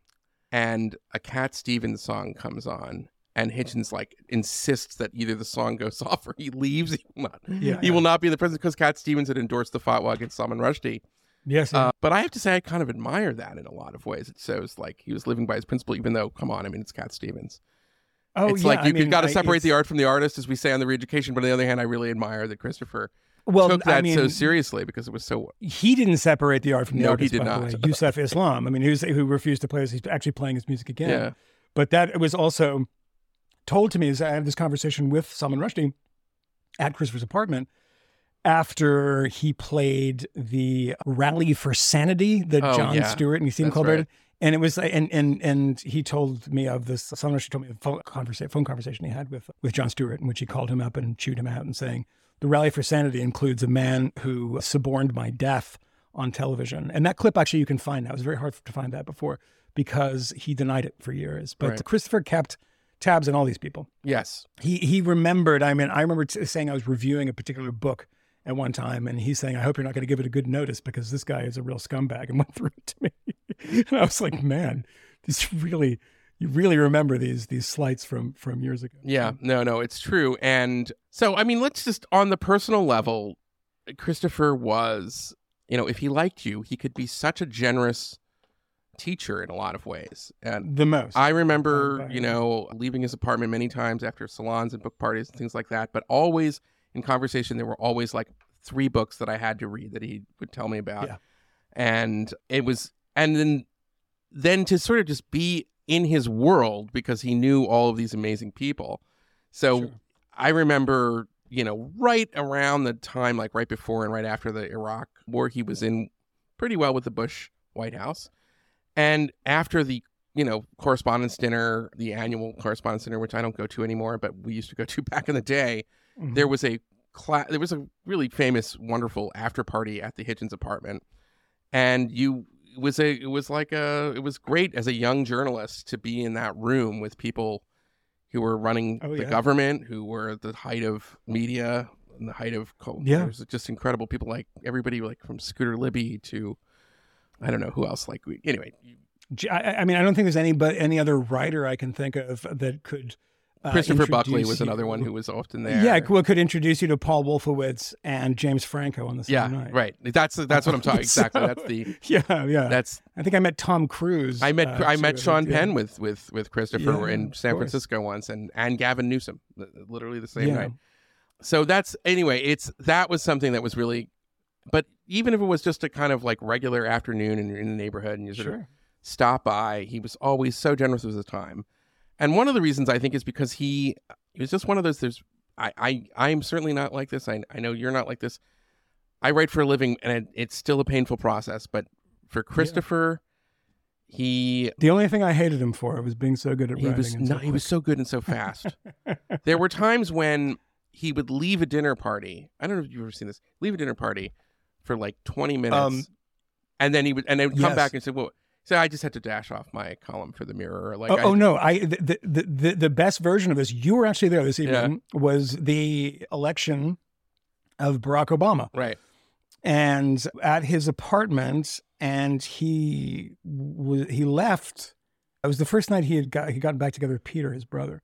and a Cat Stevens song comes on. And Hitchens like insists that either the song goes off or he leaves. He will not. Yeah, he yeah. will not be in the president because Cat Stevens had endorsed the fatwa against Salman Rushdie. Yes. Uh, but I have to say, I kind of admire that in a lot of ways. It shows like he was living by his principle, even though, come on, I mean, it's Cat Stevens. Oh, it's yeah, like I you, mean, have got to I- separate the art from the artist, as we say on the re-education. But on the other hand, I really admire that Christopher Well, took that I mean, so seriously because it was so. he didn't separate the art from the No, he artist. did by the not. way. Yusuf Islam. I mean, who's who refused to play his, he's actually playing his music again. Yeah. But that was also told to me as I had this conversation with Salman Rushdie at Christopher's apartment after he played the Rally for Sanity that Oh, Jon yeah. Stewart and Stephen Colbert. right. And it was and and and he told me of this. Salman Rushdie told me a phone conversation, phone conversation he had with with Jon Stewart, in which he called him up and chewed him out and saying, "The Rally for Sanity includes a man who suborned my death on television." And that clip actually you can find now. It was very hard to find that before because he denied it for years. But Right. Christopher kept tabs on all these people. Yes. He he remembered. I mean, I remember t- saying I was reviewing a particular book at one time, and he's saying, "I hope you're not going to give it a good notice because this guy is a real scumbag," and went through it to me. and I was like, "Man, these really, you really remember these these slights from from years ago." Yeah. No. No. It's true. And so, I mean, let's just on the personal level, Christopher was, you know, if he liked you, he could be such a generous teacher in a lot of ways. And the most. I remember, you know, leaving his apartment many times after salons and book parties and things like that. But always in conversation, there were always like three books that I had to read that he would tell me about. Yeah. And it was, and then, then to sort of just be in his world because he knew all of these amazing people. So Sure. I remember, you know, right around the time, like right before and right after the Iraq war, he was in pretty well with the Bush White House. And after the, you know, correspondence dinner, the annual correspondence dinner, which I don't go to anymore, but we used to go to back in the day, Mhm. there was a cla- there was a really famous, wonderful after party at the Hitchens apartment, and you it was a it was like a it was great as a young journalist to be in that room with people who were running Oh, the yeah. government, who were at the height of media and the height of. Yeah. There's just incredible people like everybody like from Scooter Libby to I don't know who else. Like we, anyway, I mean, I don't think there's any but any other writer I can think of that could. Uh, Christopher Buckley was another one who was often there. Yeah, well, could introduce you to Paul Wolfowitz and James Franco on the same yeah, night. right. That's that's what I'm talking. Exactly. That's the Yeah, yeah. that's I think I met Tom Cruise. I met uh, I met Sean yeah. Penn with with with Christopher Yeah, in San. Francisco once, and and Gavin Newsom, literally the same Yeah. night. So that's anyway. It's that was something that was really, but even if it was just a kind of like regular afternoon and you're in the neighborhood and you sort of stop by, he was always so generous with his time. And one of the reasons I think is because he he was just one of those. There's I I I'm certainly not like this. I I know you're not like this. I write for a living, and it, it's still a painful process. But for Christopher, he The only thing I hated him for was being so good at he writing. was and so no, he was so good and so fast. there were times when he would leave a dinner party. I don't know if you've ever seen this. Leave a dinner party for like 20 minutes. Um, and then he would and then would come yes. back and say, "Well, so I just had to dash off my column for the Mirror." Like, oh, I, oh, no! I the, the the the best version of this. You were actually there this Yeah. evening. Was the election of Barack Obama, right? and at his apartment, and he he left. It was the first night he had got he got back together with Peter, his brother,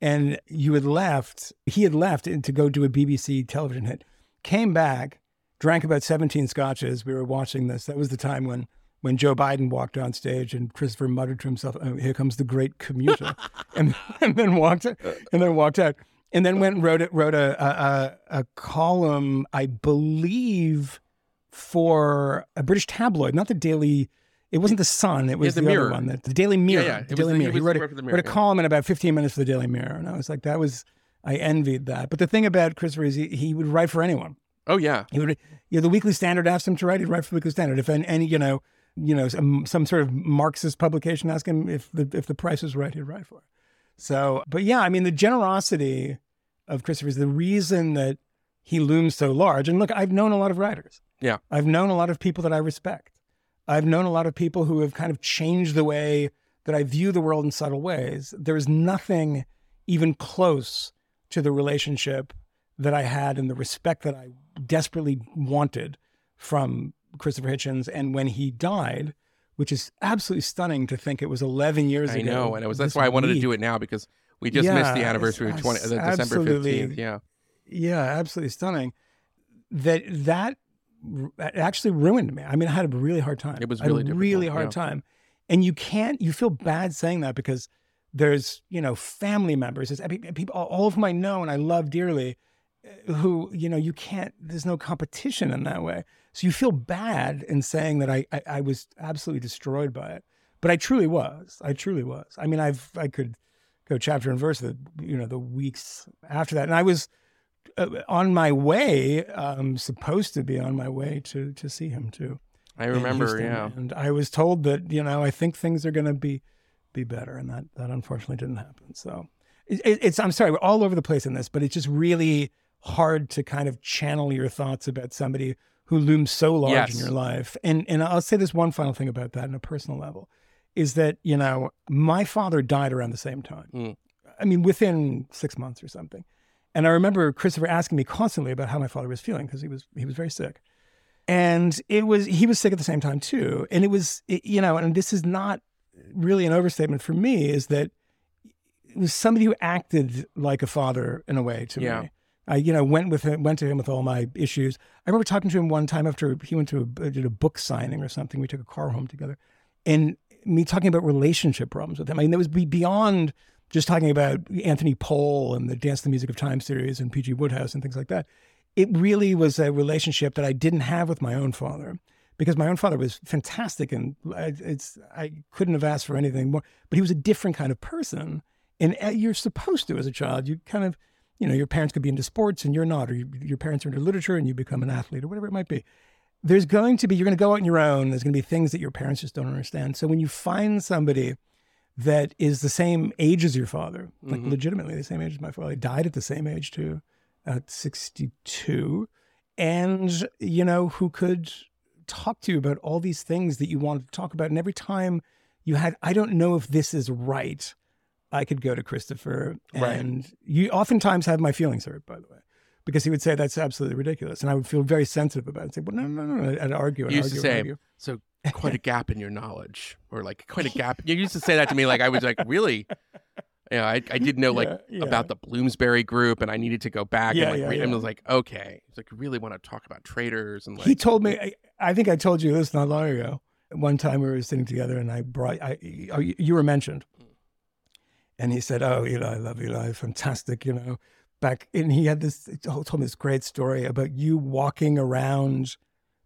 and you had left. He had left to go do a BBC television hit. Came back, drank about seventeen scotches. We were watching this. That was the time when when Joe Biden walked on stage and Christopher muttered to himself, oh, "Here comes the great commuter," and and then walked uh. and then walked out. And then went and wrote it wrote a a, a, a column, I believe, for a British tabloid, not the Daily. It wasn't the Sun. It was The the, Mirror. other one, the, the Daily Mirror. yeah. The Daily the- Mirror. He wrote, a, for wrote Mirror, a column in about 15 minutes for the Daily Mirror, and I was like, that was. I envied that. But the thing about Christopher is he, he would write for anyone. Oh yeah. He would, you know, the Weekly Standard asked him to write. He'd write for the Weekly Standard. If any, any you know, you know, some, some sort of Marxist publication him if the if the price was right, he'd write for it. So, but yeah, I mean, the generosity of Christopher is the reason that he looms so large. And look, I've known a lot of writers. Yeah. I've known a lot of people that I respect. I've known a lot of people who have kind of changed the way that I view the world in subtle ways. There is nothing even close to the relationship that I had and the respect that I desperately wanted from Christopher Hitchens. And when he died, which is absolutely stunning to think it was 11 years I ago. I know, and it was that's why I wanted to do it now because we just missed the anniversary of 20, it's the December absolutely- 15th. Yeah. Yeah, absolutely stunning. That that actually ruined me. I mean, I had a really hard time. It was I had a really really hard yeah. time. And you can't. You feel bad saying that because there's you know family members, there's people, all of whom I know and I love dearly, uh, who you know you can't. There's no competition in that way. So you feel bad in saying that I I, I was absolutely destroyed by it. But I truly was. I truly was. I mean, I've I could go chapter and verse the you know the weeks after that, and I was uh, on my way, um, supposed to be on my way to to see him too. I remember, yeah. And I was told that you know I think things are going to be be better, and that that unfortunately didn't happen. So it- it's I'm sorry, we're all over the place in this, but it's just really hard to kind of channel your thoughts about somebody who looms so large in your life. And and I'll say this one final thing about that on a personal level is that you know my father died around the same time. Mm. I mean, within six months or something. And I remember Christopher asking me constantly about how my father was feeling because he was he was very sick, and it was he was sick at the same time too. And it was it- you know, and this is not really an overstatement for me, is that it was somebody who acted like a father in a way to Yeah. me. I you know went with him, went to him with all my issues. I remember talking to him one time after he went to a, did a book signing or something. We took a car home together, and me talking about relationship problems with him. I mean, it was beyond just talking about Anthony Powell and the Dance the Music of Time series and P.G. Wodehouse and things like that. It really was a relationship that I didn't have with my own father because my own father was fantastic and I, it's I couldn't have asked for anything more. But he was a different kind of person, and uh, you're supposed to as a child. You kind of, you know, your parents could be into sports and you're not, or you, your parents are into literature and you become an athlete or whatever it might be. There's going to be you're going to go out on your own. There's going to be things that your parents just don't understand. So when you find somebody that is the same age as your father like Mhm. legitimately the same age as my father he died at the same age too at 62 and you know who could talk to you about all these things that you wanted to talk about. And every time you had i don't know if this is right i could go to christopher Right. and you oftentimes have my feelings hurt by the way because he would say that's absolutely ridiculous, and I would feel very sensitive about it. And say, "Well, no, no, no," no. I'd argue and You used to argue and say, argue. so quite a gap in your knowledge, or like quite a gap. You used to say that to me, like I was like, really? Yeah, I, I didn't know like Yeah, yeah. about the Bloomsbury group, and I needed to go back Yeah, and like yeah, read, and yeah. was like, okay, it's like you really want to talk about traders and like he told me. I, I think I told you this not long ago. One time we were sitting together, and I brought. I oh, you you were mentioned, and he said, "Oh, Eli, I love Eli, fantastic." You know, back and he had this. Told me this great story about you walking around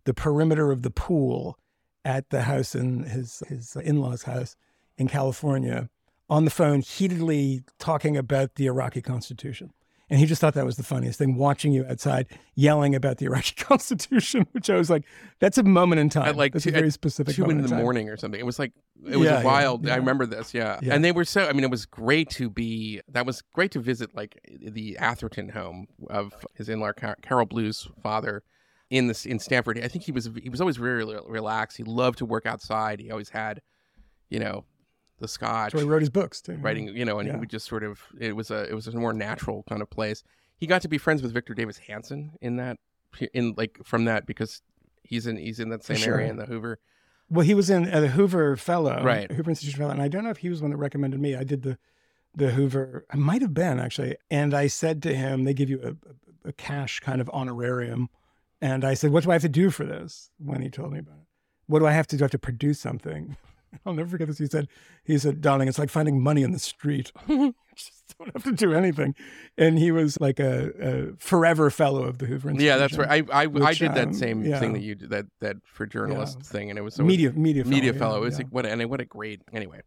the perimeter of the pool at the house in his his in-laws' house in California on the phone, heatedly talking about the Iraqi Constitution. And he just thought that was the funniest thing, watching you outside yelling about the Iraqi Constitution, which I was like, that's a moment in time. at like that's two, a very specific two in the time. morning or something. It was like it was Yeah, a yeah, wild. yeah. I remember this, yeah. And they were so. I mean, it was great to be. That was great to visit like the Atherton home of his in-law Car- Carol Blue's father in this in Stanford. I think he was he was always very rel- relaxed. He loved to work outside. He always had, you know, the scotch. So he wrote his books too. writing, you know, and Yeah. he would just sort of it was a it was a more natural kind of place. He got to be friends with Victor Davis Hanson in that in like from that because he's in he's in that same Sure. area in the Hoover. Well, he was in uh, the Hoover Fellow, Right. Hoover Institution Fellow, and I don't know if he was one that recommended me. I did the the Hoover. I might have been actually, and I said to him, they give you a, a, a cash kind of honorarium, and I said, "What do I have to do for this?" When he told me about it, what do I have to do? I have to produce something. I'll never forget this. He said, "He said, darling, it's like finding money in the street. you just don't have to do anything." And he was like a, a forever fellow of the Hoover Institution. Yeah, that's right. I I, I did that um, same yeah. thing that you did that that for journalist thing, and it was so media media fellow, media yeah, fellow. It was yeah. like what and what a great anyway.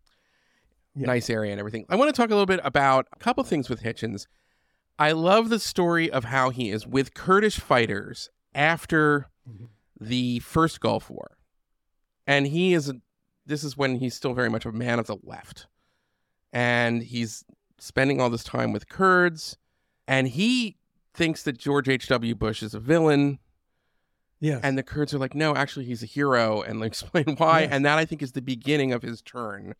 Yeah. Nice area and everything. I want to talk a little bit about a couple things with Hitchens. I love the story of how he is with Kurdish fighters after the first Gulf War. And he is, this is when he's still very much a man of the left. And he's spending all this time with Kurds. And he thinks that George H.W. Bush is a villain. Yes. And the Kurds are like, no, actually, he's a hero. And they explain why. Yes. And that, I think, is the beginning of his turn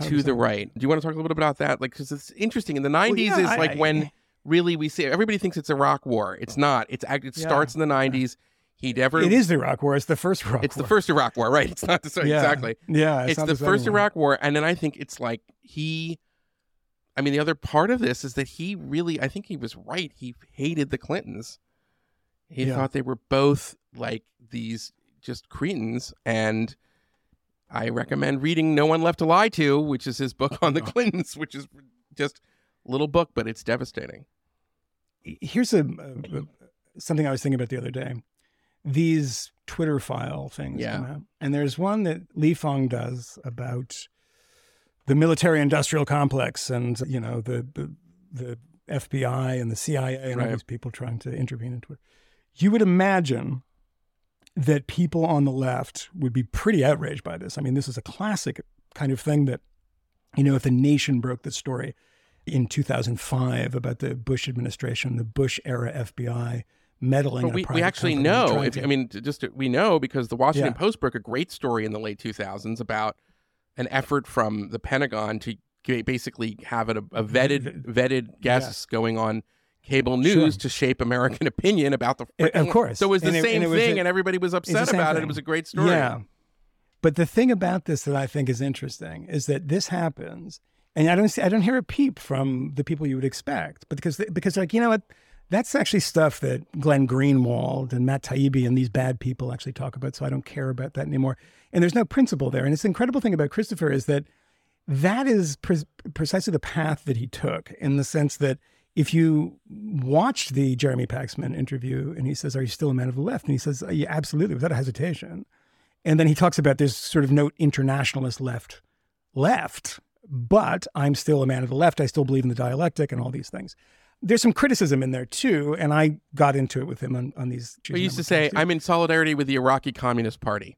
to the 100%. right. Do you want to talk a little bit about that? Like, because it's interesting. In the 90s yeah, is I- like I- when really we see everybody thinks it's Iraq War. It's not. It's act- it Yeah. starts in the 90s. He never. It is the Iraq War. It's the first Iraq War. It's the first Iraq War, right? It's not the Yeah. exactly. Yeah, It's, not the second first one. Iraq War, and then I think it's like he. I mean, the other part of this is that he really, I think he was right. He hated the Clintons. He Yeah. thought they were both like these just cretins, and I recommend reading "No One Left to Lie to," which is his book on the Clintons, which is just a little book, but it's devastating. here's a- something I was thinking about the other day. These Twitter file things Yeah. come out, and there's one that Lee Fang does about the military-industrial complex, and you know the the, the FBI and the CIA and all these people trying to intervene in Twitter. You would imagine that people on the left would be pretty outraged by this. I mean, this is a classic kind of thing that, you know, if the nation broke the story in 2005 about the Bush administration, the Bush era FBI meddling. But we, we actually know. If, to- I mean, just we know because the Washington Yeah. Post broke a great story in the late 2000s about an effort from the Pentagon to basically have a, a vetted vetted guests going on cable news Sure. to shape American opinion about the. Uh, of course. So it was the And same it was thing, a- and everybody was upset about it. thing. It was a great story. Yeah. But the thing about this that I think is interesting is that this happens, and I don't see, I don't hear a peep from the people you would expect, but because because like you know what, that's actually stuff that Glenn Greenwald and Matt Taibbi and these bad people actually talk about. So I don't care about that anymore. And there's no principle there. And it's the incredible thing about Christopher is that that is pre- precisely the path that he took in the sense that if you watched the Jeremy Paxman interview and he says, Are you still a man of the left? And he says, Yeah, absolutely, without a hesitation. And then he talks about there's sort of no internationalist left left, but I'm still a man of the left. I still believe in the dialectic and all these things. There's some criticism in there too, and I got into it with him on, on these. We used to say, "I'm in solidarity with the Iraqi Communist Party."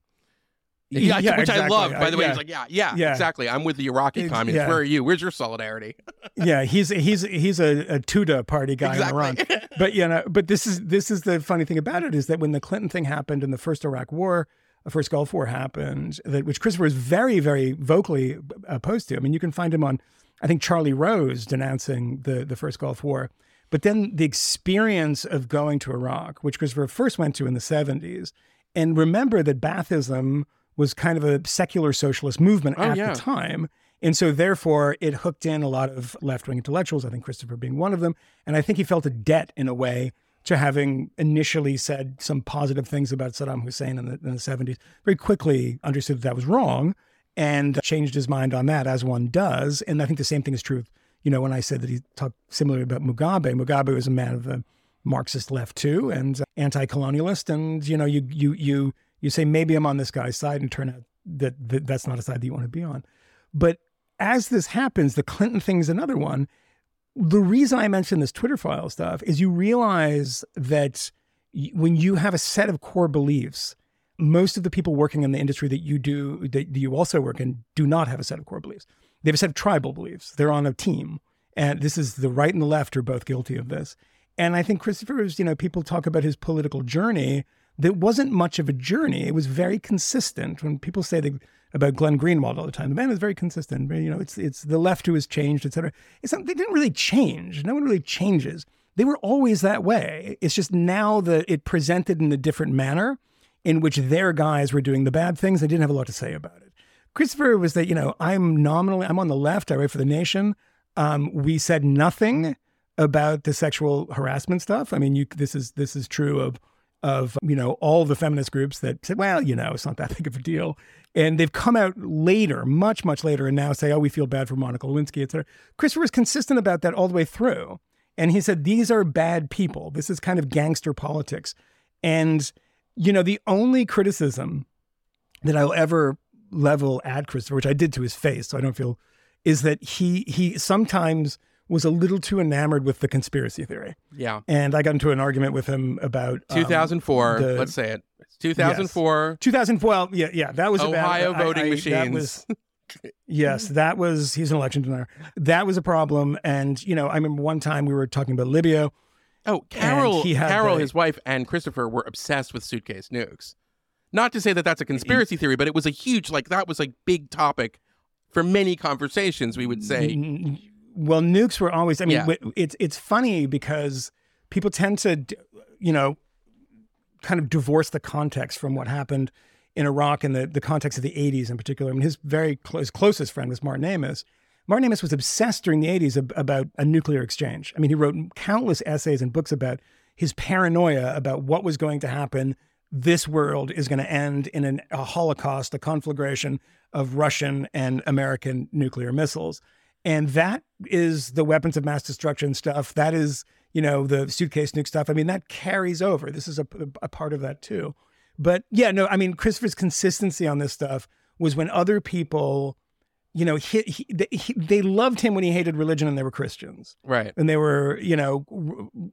Yeah, Yeah, which I love. By the way, yeah. he's like, "Yeah, yeah, Yeah. exactly. I'm with the Iraqi communists. yeah. Where are you? Where's your solidarity?" yeah, he's he's he's a, a Tudeh party guy Exactly. in Iran. But you know, but this is this is the funny thing about it is that when the Clinton thing happened and the first Iraq War, the first Gulf War happened, that which Christopher was very very vocally opposed to. I mean, you can find him on, I think Charlie Rose denouncing the the first Gulf War. But then the experience of going to Iraq, which Christopher first went to in the 70s, and remember that Baathism was kind of a secular socialist movement Oh, at yeah. the time. And so, therefore, it hooked in a lot of left wing intellectuals, I think Christopher being one of them. And I think he felt a debt in a way to having initially said some positive things about Saddam Hussein in the, in the 70s, very quickly understood that that was wrong and changed his mind on that, as one does. And I think the same thing is true, you know, when I said that he talked similarly about Mugabe. Mugabe was a man of the Marxist left too and anti-colonialist. And, you know, you, you, you, you say, maybe I'm on this guy's side and turn out that, that that's not a side that you want to be on. But as this happens, the Clinton thing is another one. The reason I mention this Twitter file stuff is you realize that when you have a set of core beliefs, most of the people working in the industry that you do, that you also work in, do not have a set of core beliefs. They have a set of tribal beliefs. They're on a team. And this is the right and the left are both guilty of this. And I think Christopher is, you know, people talk about his political journey. That wasn't much of a journey. It was very consistent. When people say that about Glenn Greenwald all the time, the man was very consistent. You know, it's it's the left who has changed, et cetera. It's not, they didn't really change. No one really changes. They were always that way. It's just now that it presented in a different manner, in which their guys were doing the bad things. They didn't have a lot to say about it. Christopher was that you know I'm nominally I'm on the left. I write for the Nation. Um, we said nothing about the sexual harassment stuff. I mean, you this is this is true of of you know all the feminist groups that said, well, you know, it's not that big of a deal, and they've come out later, much much later, and now say, oh, we feel bad for Monica Lewinsky, et cetera. Christopher was consistent about that all the way through, and he said these are bad people. This is kind of gangster politics, and you know the only criticism that I'll ever level at Christopher, which I did to his face, so I don't feel, is that he he sometimes was a little too enamored with the conspiracy theory. Yeah. And I got into an argument with him about um, 2004. the- let's say it. It's 2004. 2012. Yeah, yeah, that was about- Ohio I- voting I- machines. That was, yes, that was. He's an election denier. That was a problem. And you know, I remember one time we were talking about Libya. Oh, Carol, Carol, the- his wife, and Christopher were obsessed with suitcase nukes. Not to say that that's a conspiracy theory, but it was a huge, like that was a big topic for many conversations. We would say, mm, Well, nukes were always. I mean, Yeah. it's it's funny because people tend to, you know, kind of divorce the context from what happened in Iraq and the, the context of the 80s in particular. I mean, his very close, closest friend was Martin Amis. Martin Amis was obsessed during the 80s ab- about a nuclear exchange. I mean, he wrote countless essays and books about his paranoia about what was going to happen. This world is going to end in an, a holocaust, a conflagration of Russian and American nuclear missiles. And that is the weapons of mass destruction stuff. That is, you know, the suitcase nuke stuff. I mean, that carries over. This is a, a part of that too. But yeah, no, I mean, Christopher's consistency on this stuff was when other people, you know, he, he, they, he, they loved him when he hated religion and they were Christians. right. And they were, you know,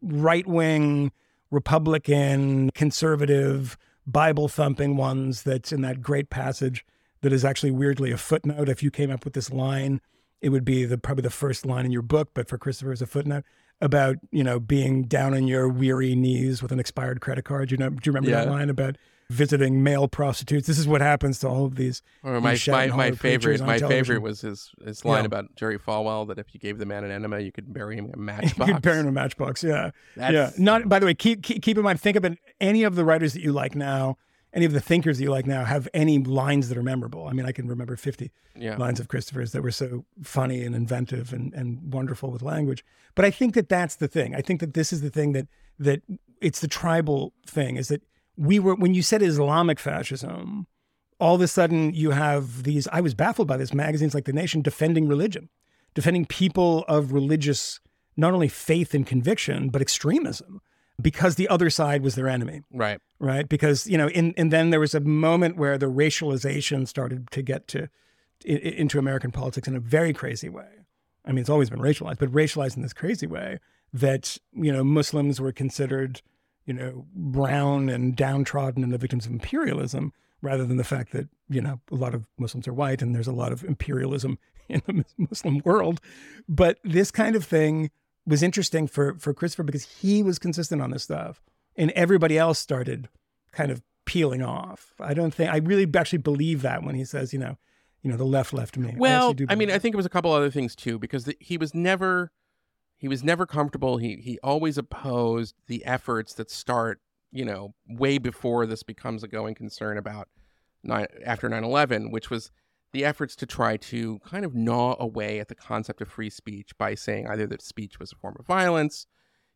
right wing, Republican, conservative, Bible thumping ones that's in that great passage that is actually weirdly a footnote. If you came up with this line, it would be the probably the first line in your book, but for Christopher as a footnote about, you know, being down on your weary knees with an expired credit card. You know, do you remember that line about visiting male prostitutes? This is what happens to all of these. Or my these my, my favorite my television. favorite was his his line Yeah. about Jerry Falwell that if you gave the man an enema you could bury him in a matchbox. You could bury him in a matchbox. Yeah. That's- yeah. Not, by the way, keep, keep, keep in mind, think about any of the writers that you like now, any of the thinkers that you like now have any lines that are memorable. I mean, I can remember 50 Yeah. lines of Christopher's that were so funny and inventive and, and wonderful with language. But I think that that's the thing. I think that this is the thing that, that it's the tribal thing is that we were, when you said Islamic fascism, all of a sudden you have these, I was baffled by this magazines like The Nation defending religion, defending people of religious, not only faith and conviction, but extremism because the other side was their enemy Right. right? Because you know, in, and then there was a moment where the racialization started to get to into American politics in a very crazy way. I mean, it's always been racialized, but racialized in this crazy way that you know Muslims were considered, you know, brown and downtrodden and the victims of imperialism, rather than the fact that you know a lot of Muslims are white and there's a lot of imperialism in the Muslim world. But this kind of thing was interesting for for Christopher because he was consistent on this stuff, and everybody else started kind of peeling off. I don't think I really actually believe that when he says, you know, you know, the left left me. Well, do I, mean, believe I think it was a couple other things too, because the, he was never, he was never comfortable. He he always opposed the efforts that start, you know, way before this becomes a going concern about nine after 9-11, which was the efforts to try to kind of gnaw away at the concept of free speech by saying either that speech was a form of violence.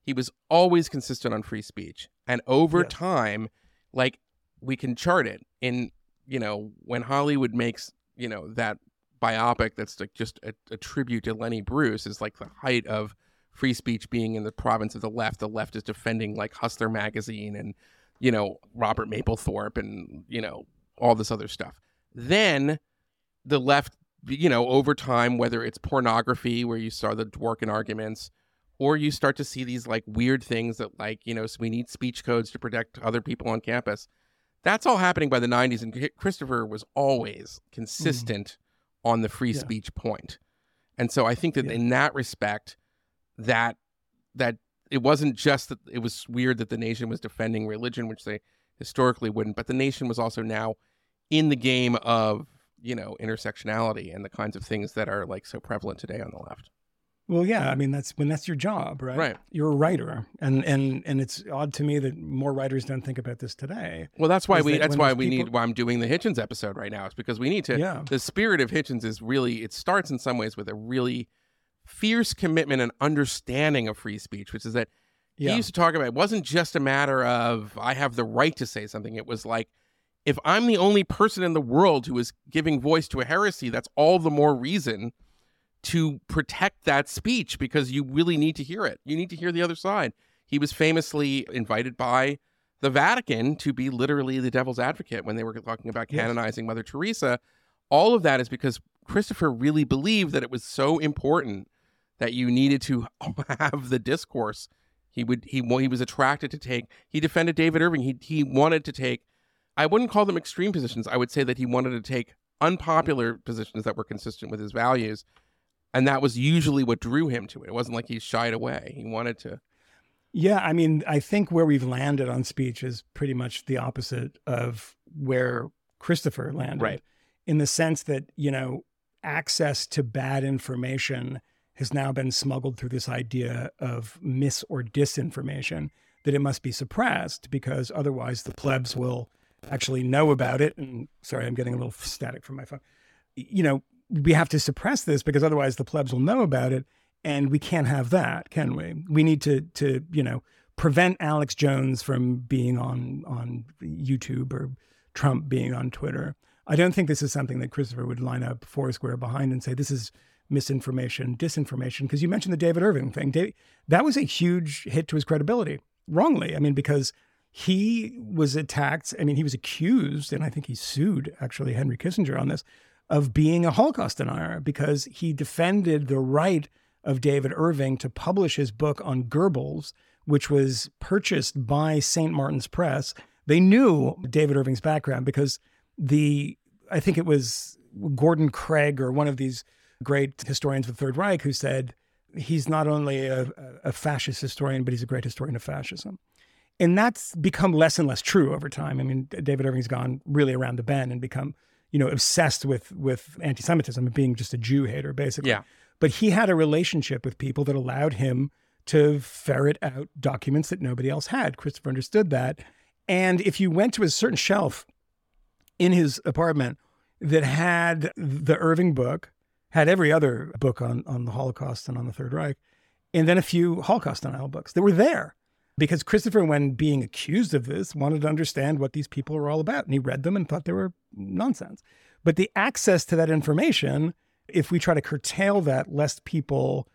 He was always consistent on free speech, and over Yes. time, like we can chart it in, you know, when Hollywood makes you know that biopic that's like just a, a tribute to Lenny Bruce is like the height of free speech being in the province of the left. The left is defending like Hustler magazine and you know Robert Mapplethorpe and you know all this other stuff. Then the left, you know, over time, whether it's pornography where you saw the Dworkin arguments, or you start to see these like weird things that like you know so we need speech codes to protect other people on campus. That's all happening by the 90s, and Christopher was always mm-hmm. consistent on the free Yeah. speech point. And so I think that Yeah. in that respect, that that it wasn't just that it was weird that the nation was defending religion, which they historically wouldn't, but the nation was also now in the game of you know intersectionality and the kinds of things that are like so prevalent today on the left. Well, yeah, I mean that's when that's your job, right? Right. You're a writer, and and and it's odd to me that more writers don't think about this today. Well, that's why we. that That's why we need. Why I'm doing the Hitchens episode right now is because we need to. Yeah. The spirit of Hitchens is really. It starts in some ways with a really fierce commitment and understanding of free speech, which is that Yeah. he used to talk about. It wasn't just a matter of I have the right to say something. It was like if I'm the only person in the world who is giving voice to a heresy, that's all the more reason to protect that speech because you really need to hear it. You need to hear the other side. He was famously invited by the Vatican to be literally the devil's advocate when they were talking about Yes. canonizing Mother Teresa. All of that is because Christopher really believed that it was so important that you needed to have the discourse. He would he he was attracted to take. He defended David Irving. He he wanted to take. I wouldn't call them extreme positions. I would say that he wanted to take unpopular positions that were consistent with his values, and that was usually what drew him to it. It wasn't like he shied away. He wanted to. Yeah, I mean, I think where we've landed on speech is pretty much the opposite of where Christopher landed. Right. In the sense that, you know, access to bad information has now been smuggled through this idea of mis or disinformation that it must be suppressed because otherwise the plebs will actually know about it. And sorry, I'm getting a little static from my phone. You know, we have to suppress this because otherwise the plebs will know about it. And we can't have that, can we? We need to to, you know, prevent Alex Jones from being on on YouTube or Trump being on Twitter. I don't think this is something that Christopher would line up Foursquare behind and say this is misinformation, disinformation. Because you mentioned the David Irving thing. that was a huge hit to his credibility, wrongly. I mean, because he was attacked. I mean, he was accused, and I think he sued actually Henry Kissinger on this, of being a Holocaust denier because he defended the right of David Irving to publish his book on Goebbels, which was purchased by St. Martin's Press. They knew David Irving's background because the, I think it was Gordon Craig or one of these great historians of the Third Reich who said he's not only a, a fascist historian, but he's a great historian of fascism. And that's become less and less true over time. I mean, David Irving's gone really around the bend and become, you know, obsessed with with anti-Semitism and being just a Jew hater, basically. Yeah. But he had a relationship with people that allowed him to ferret out documents that nobody else had. Christopher understood that. And if you went to a certain shelf in his apartment that had the Irving book, had every other book on, on the Holocaust and on the Third Reich, and then a few Holocaust denial books that were there. Because Christopher, when being accused of this, wanted to understand what these people were all about. And he read them and thought they were nonsense. But the access to that information, if we try to curtail that, lest people,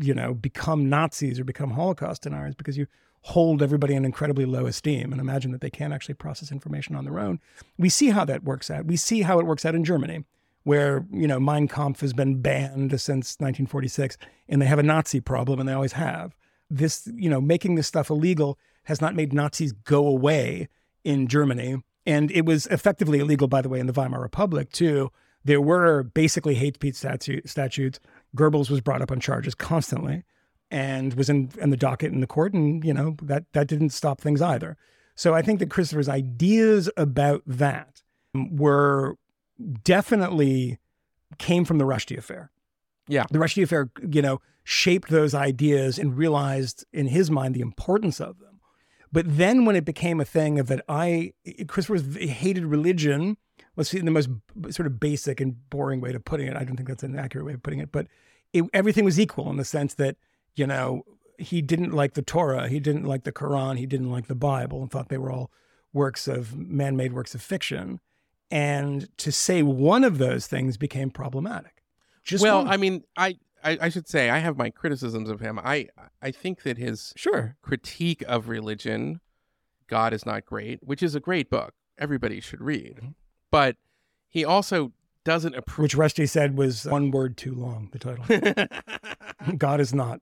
you know, become Nazis or become Holocaust deniers, because you hold everybody in incredibly low esteem and imagine that they can't actually process information on their own. We see how that works out. We see how it works out in Germany, where, you know, Mein Kampf has been banned since 1946 and they have a Nazi problem and they always have. This, you know, making this stuff illegal has not made Nazis go away in Germany. And it was effectively illegal, by the way, in the Weimar Republic, too. There were basically hate speech statutes. Goebbels was brought up on charges constantly and was in, in the docket in the court. And, you know, that, that didn't stop things either. So I think that Christopher's ideas about that were definitely came from the Rushdie affair. Yeah. The Rushdie affair, you know, shaped those ideas and realized in his mind the importance of them. But then when it became a thing of that I, Christopher hated religion, was the most sort of basic and boring way to putting it. I don't think that's an accurate way of putting it, but it, everything was equal in the sense that you know, he didn't like the Torah, he didn't like the Quran, he didn't like the Bible, and thought they were all works of man made works of fiction. And to say one of those things became problematic. Just well, one. I mean, I, I, I should say I have my criticisms of him. I I think that his sure critique of religion, God is not great, which is a great book. Everybody should read. Mm-hmm. But he also doesn't approve. Which Rushdie said was one word too long, the title. God is not.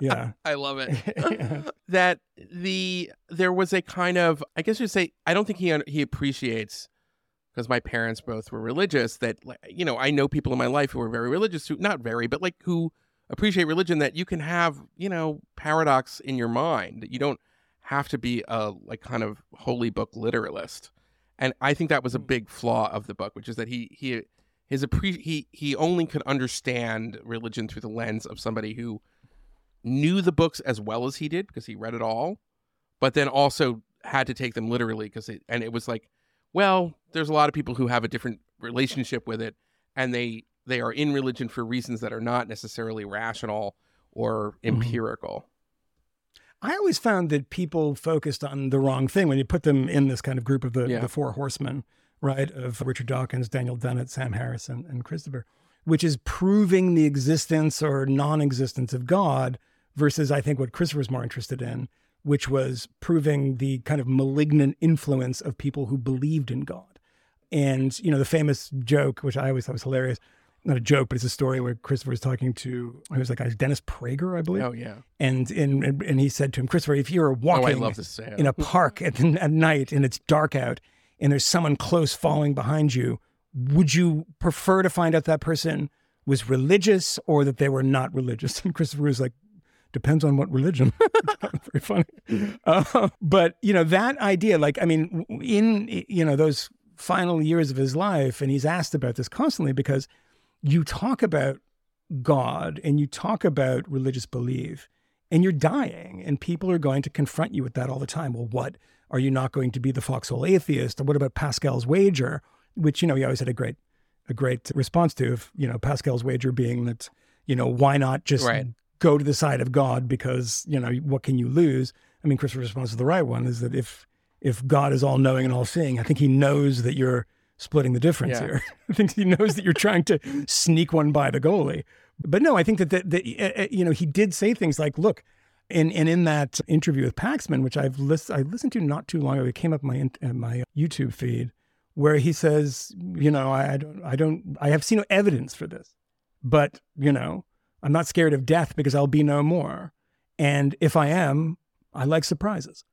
Yeah. I love it. yeah. That the there was a kind of I guess you'd say I don't think he he appreciates because my parents both were religious that you know I know people in my life who are very religious who not very but like who appreciate religion that you can have you know paradox in your mind that you don't have to be a like kind of holy book literalist and I think that was a hmm. big flaw of the book, which is that he he his appre- he he only could understand religion through the lens of somebody who knew the books as well as he did because he read it all, but then also had to take them literally because it and it was like, well, there's a lot of people who have a different relationship with it, and they they are in religion for reasons that are not necessarily rational or mm-hmm. empirical. Mm-hmm. I always found that people focused on the wrong thing when you put them in this kind of group of the, yeah. the four horsemen right, of Richard Dawkins, Daniel Dennett, Sam Harris, and, Christopher, which is proving the existence or non existence of God versus, I think, what Christopher was more interested in, which was proving the kind of malignant influence of people who believed in God. And, you know, the famous joke, which I always thought was hilarious, not a joke, but it's a story where Christopher was talking to who was like uh, Dennis Prager, I believe. Oh yeah. And and and he said to him, Christopher, if you're Oh, walking I love this say. in a park at, at night and it's dark out and there's someone close following behind you, would you prefer to find out that person was religious or that they were not religious? And Christopher was like, depends on what religion. Very funny. Uh, but, you know, that idea, like, I mean, in, you know, those final years of his life, and he's asked about this constantly because you talk about God and you talk about religious belief and you're dying and people are going to confront you with that all the time. Well, what are you not going to be the foxhole atheist? Or what about Pascal's wager? Which, you know, he always had a great a great response to if, you know, Pascal's wager being that, you know, why not just Right. Go to the side of God because, you know, what can you lose? I mean, Christopher's response is the right one is that if if God is all knowing and all seeing, I think he knows that you're splitting the difference Yeah. here. I think he knows that you're trying to sneak one by the goalie. But no, I think that that, that uh, uh, you know he did say things like, "Look," and and in that interview with Paxman, which I've list, I listened to not too long ago, it came up in my in my YouTube feed, where he says, "You know, I, I don't, I don't, I have seen no evidence for this, but you know, I'm not scared of death because I'll be no more, and if I am, I like surprises."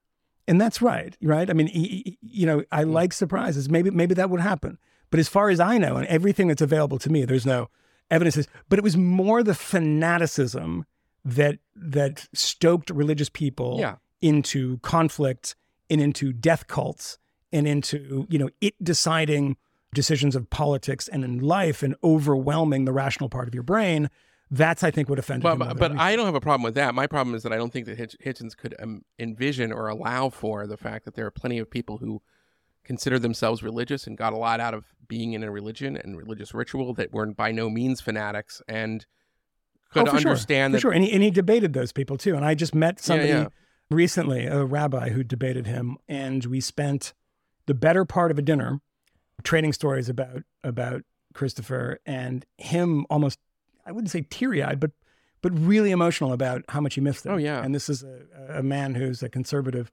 And that's right, right? I mean, you know, I mm. like surprises. Maybe maybe that would happen. But as far as I know, and everything that's available to me, there's no evidence. But it was more the fanaticism that that stoked religious people Yeah. into conflict and into death cults and into you know it deciding decisions of politics and in life and overwhelming the rational part of your brain. That's I think what offended Well, him. but, but. I don't have a problem with that. My problem is that I don't think that Hitch- Hitchens could um, envision or allow for the fact that there are plenty of people who consider themselves religious and got a lot out of being in a religion and religious ritual that weren't by no means fanatics and could Oh, for sure, understand for that. sure. And he, and he debated those people too. And I just met somebody yeah. recently, a rabbi who debated him, and we spent the better part of a dinner trading stories about about Christopher and him almost I wouldn't say teary eyed, but but really emotional about how much he missed him. Oh, yeah. And this is a, a man who's a conservative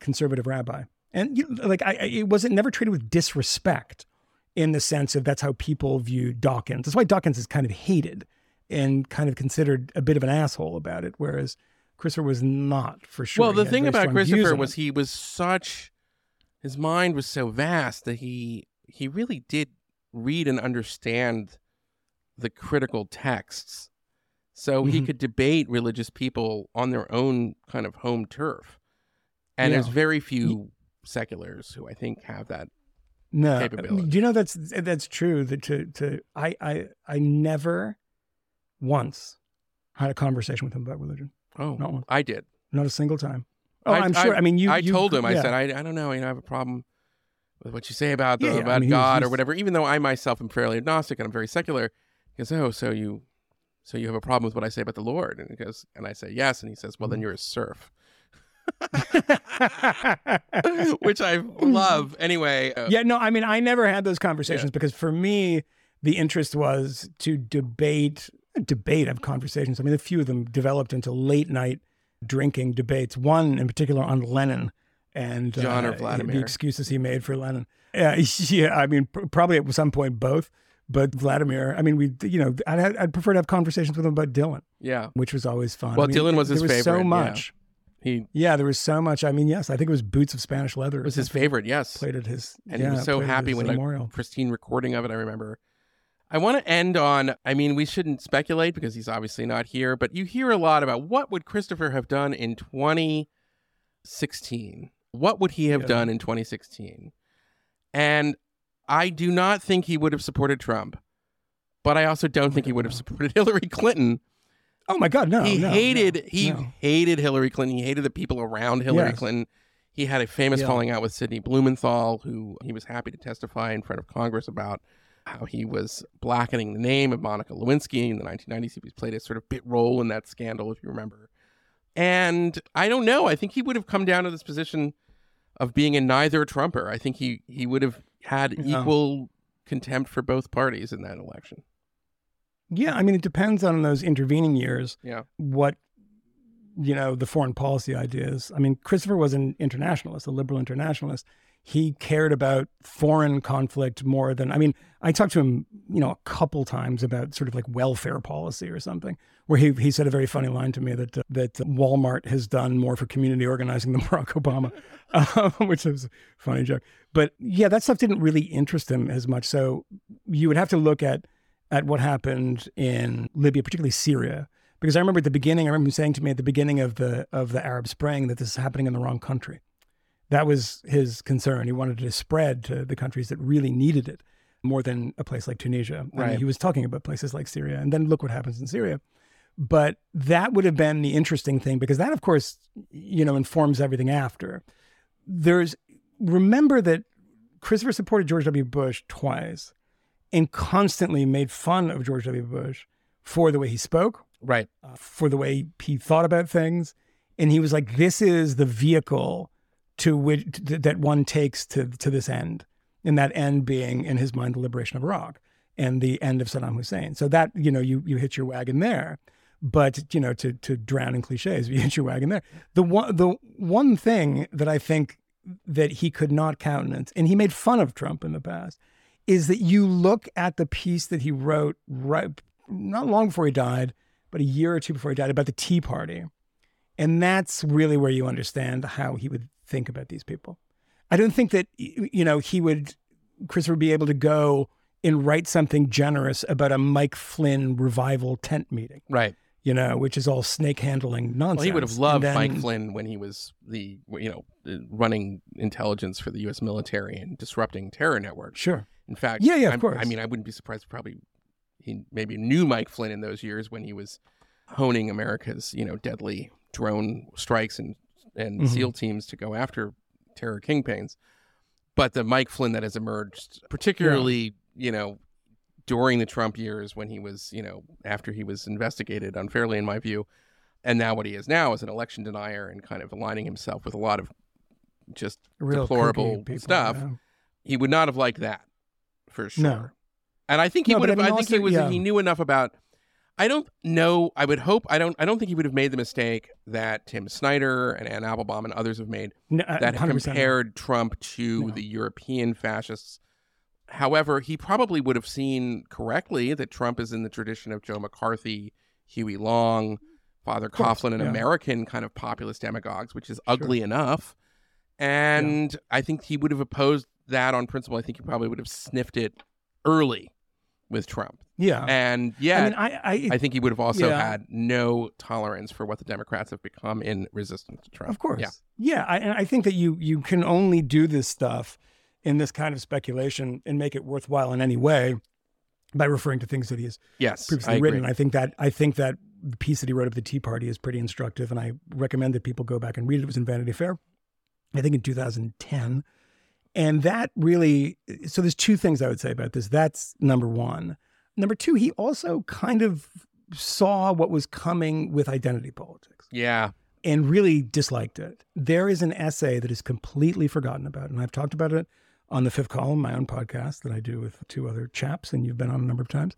conservative rabbi. And you, like I, I it wasn't never treated with disrespect in the sense of that's how people view Dawkins. That's why Dawkins is kind of hated and kind of considered a bit of an asshole about it, whereas Christopher was not for sure. well, the thing about Christopher was he was such his mind was so vast that he he really did read and understand the critical texts. So he Mhm. could debate religious people on their own kind of home turf. And there's very few seculars who I think have that. no capability. Do you know that's that's true? That to to I I I never once had a conversation with him about religion. Oh, Not one. I did. Not a single time. Oh, I, am sure. I, mean, you. I you- told him. I said, I, I don't know. You know, I have a problem with what you say about the, Yeah, yeah, I about mean, he was- God or whatever. Even though I myself am fairly agnostic and I'm very secular, he goes, "Oh, so you, so you have a problem with what I say about the Lord?" And he goes, and I say, "Yes." And he says, "Well, Mm-hmm. then you're a serf," which I love. Anyway, uh, yeah, no, I mean, I never had those conversations because for me, the interest was to debate, debate of conversations. I mean, a few of them developed into late night drinking debates. One in particular on Lenin and John or uh, Vladimir? the excuses he made for Lenin. Yeah, yeah. I mean, pr- probably at some point both. But Vladimir, I mean, we, you know, I'd, I'd prefer to have conversations with him about Dylan, yeah. which was always fun. Well, I mean, Dylan was there his was favorite, So yeah. much. He Yeah, there was so much. I mean, yes, I think it was Boots of Spanish Leather. was his favorite. Yes, Played at his, and yeah, he was so happy when memorial. a pristine recording of it. I remember. I want to end on. I mean, we shouldn't speculate because he's obviously not here. But you hear a lot about what would Christopher have done in 2016. What would he have Yeah. done in 2016? And I do not think he would have supported Trump, but I also don't think he would have supported Hillary Clinton. Oh my God, no! he no, hated no, he no. hated Hillary Clinton. He hated the people around Hillary Yes. Clinton. He had a famous Yeah. falling out with Sidney Blumenthal, who he was happy to testify in front of Congress about how he was blackening the name of Monica Lewinsky in the 1990s. He played a sort of bit role in that scandal, if you remember. And I don't know. I think he would have come down to this position of being a neither Trumper. I think he he would have had equal contempt for both parties in that election. Yeah, I mean, it depends on those intervening years. Yeah. What you know, the foreign policy ideas. I mean, Christopher was an internationalist, a liberal internationalist. He cared about foreign conflict more than I mean. I talked to him, you know, a couple times about sort of like welfare policy or something, where he he said a very funny line to me that uh, that Walmart has done more for community organizing than Barack Obama, um, which was a funny joke. But yeah, that stuff didn't really interest him as much. So you would have to look at at what happened in Libya, particularly Syria, because I remember at the beginning, I remember him saying to me at the beginning of the of the Arab Spring that this is happening in the wrong country. That was his concern. He wanted to spread to the countries that really needed it more than a place like Tunisia. I mean, he was talking about places like Syria, and then look what happens in Syria. But that would have been the interesting thing because that, of course, you know, informs everything after. There's remember that Christopher supported George W. Bush twice and constantly made fun of George W. Bush for the way he spoke, Right. uh, for the way he thought about things. And he was like, this is the vehicle to which that one takes to, to this end. And that end being, in his mind, the liberation of Iraq and the end of Saddam Hussein. So that, you know, you, you hit your wagon there. But, you know, to, to drown in cliches, you hit your wagon there. The one, the one thing that I think that he could not countenance, and he made fun of Trump in the past, is that you look at the piece that he wrote right not long before he died, but a year or two before he died about the Tea Party. And that's really where you understand how he would think about these people. I don't think that you know he would Chris would be able to go and write something generous about a Mike Flynn revival tent meeting, Right. you know, which is all snake handling nonsense. Well, he would have loved then- Mike Flynn when he was the you know uh, running intelligence for the U.S. military and disrupting terror networks. Sure. In fact, Yeah, yeah, of I'm- course. I mean, I wouldn't be surprised. Probably he maybe knew Mike Flynn in those years when he was honing America's you know deadly drone strikes and and Mhm. SEAL teams to go after terror kingpins. But the Mike Flynn that has emerged, particularly you know during the Trump years when he was you know after he was investigated unfairly in my view, and now what he is now is an election denier and kind of aligning himself with a lot of just Real deplorable people, stuff yeah. he would not have liked that for sure. No. And I think he No, would have. I I, mean, think he was. yeah. He knew enough about. I don't know. I would hope. I don't. I don't think he would have made the mistake that Tim Snyder and Ann Applebaum and others have made No, uh, that compared Trump to the European fascists. However, he probably would have seen correctly that Trump is in the tradition of Joe McCarthy, Huey Long, Father Coughlin, and yeah. American kind of populist demagogues, which is ugly enough. And I think he would have opposed that on principle. I think he probably would have sniffed it early with Trump. Yeah. And yeah, I mean, I, I, I think he would have also yeah. had no tolerance for what the Democrats have become in resistance to Trump. Of course. Yeah. Yeah. I, and I think that you you can only do this stuff in this kind of speculation and make it worthwhile in any way by referring to things that he has Yes. previously I written. I think that I think that the piece that he wrote of the Tea Party is pretty instructive, and I recommend that people go back and read it. It was in Vanity Fair, I think in 2010, and that really. So there's two things I would say about this. That's number one. Number two, he also kind of saw what was coming with identity politics Yeah. and really disliked it. There is an essay that is completely forgotten about, and I've talked about it on the fifth column, my own podcast that I do with two other chaps, and you've been on a number of times.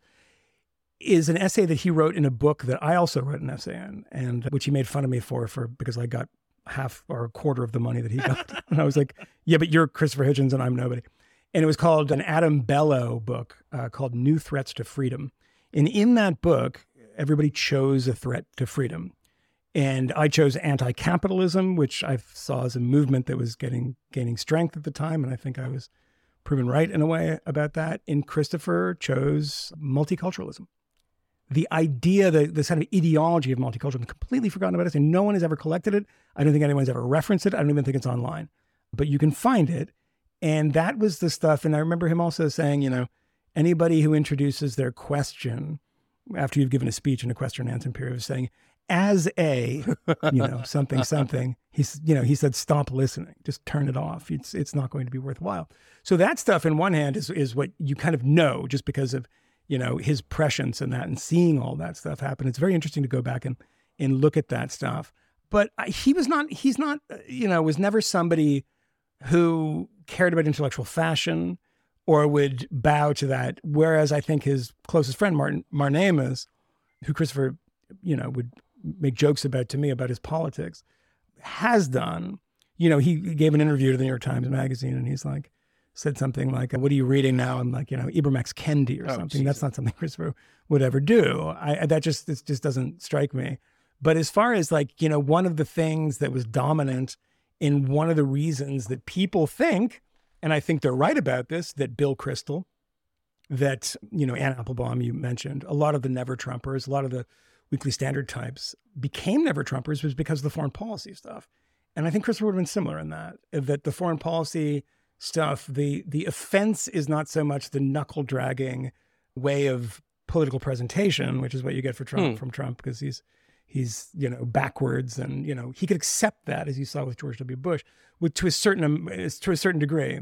Is an essay that he wrote in a book that I also wrote an essay in, and uh, which he made fun of me for, for because I got half or a quarter of the money that he got, and I was like, "Yeah, but you're Christopher Hitchens, and I'm nobody." And it was called an Adam Bellow book uh, called "New Threats to Freedom," and in that book, everybody chose a threat to freedom. And I chose anti-capitalism, which I saw as a movement that was getting gaining strength at the time, and I think I was proven right in a way about that. And Christopher chose multiculturalism. The idea, the this kind of ideology of multiculturalism, completely forgotten about it, and no one has ever collected it. I don't think anyone's ever referenced it. I don't even think it's online, but you can find it. And that was the stuff. And I remember him also saying, you know, anybody who introduces their question after you've given a speech in a question and answer period of saying, as a, you know, something, something, he's, you know, he said, stop listening, just turn it off. It's, it's not going to be worthwhile. So that stuff in one hand is, is what you kind of know just because of, you know, his prescience and that and seeing all that stuff happen. It's very interesting to go back and, and look at that stuff. But I- he was not, he's not, uh, you know, was never somebody who cared about intellectual fashion or would bow to that. Whereas I think his closest friend, Martin Amis, who Christopher, you know, would make jokes about to me about his politics, has done. you know, he gave an interview to the New York Times Magazine, and he's like, said something like, "What are you reading now?" I'm like, you know, Ibram X. Kendi or Oh, something. That's not something Christopher would ever do. I that just this just doesn't strike me. But as far as like, you know, one of the things that was dominant in one of the reasons that people think, and I think they're right about this, that Bill Kristol, that, you know, Ann Applebaum, you mentioned, a lot of the never Trumpers, a lot of the Weekly Standard types became never Trumpers was because of the foreign policy stuff. And I think Christopher would have been similar in that, that the foreign policy stuff, the the offense is not so much the knuckle dragging way of political presentation, which is what you get for Trump Hmm. from Trump, because he's he's you know backwards and you know he could accept that as you saw with George W. Bush, with to a certain um, to a certain degree.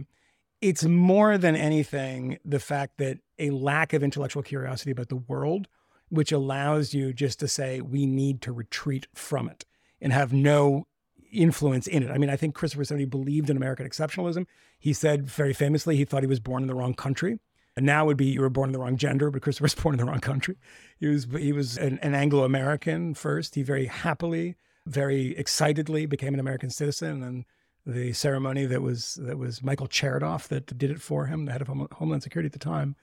It's more than anything the fact that a lack of intellectual curiosity about the world, which allows you just to say we need to retreat from it and have no influence in it. I mean, I think Christopher somebody believed in American exceptionalism. He said very famously he thought he was born in the wrong country. And now would be you were born in the wrong gender, but Christopher was born in the wrong country. He was he was an, an Anglo American first. He very happily, very excitedly became an American citizen. And the ceremony that was that was Michael Chertoff that did it for him, the head of Hom- Homeland Security at the time,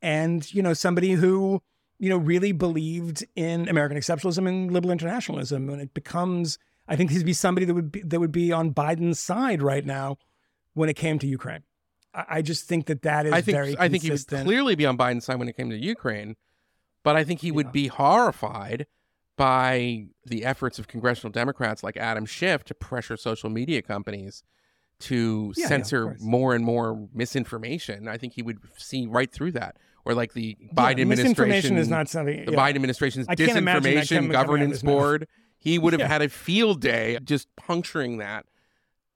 and you know somebody who you know really believed in American exceptionalism and liberal internationalism, and it becomes I think he'd be somebody that would be that would be on Biden's side right now when it came to Ukraine. I, just think that that is I think very I think he would clearly be on Biden's side when it came to Ukraine, but I think he would Yeah. be horrified by the efforts of congressional Democrats like Adam Schiff to pressure social media companies to Yeah, yeah, censor course. more and more misinformation. I think he would see right through that. Or like the Yeah, Biden administration is not something the yeah. Biden administration's I can't imagine that disinformation coming- coming out of governance board. He would have Yeah. had a field day just puncturing that.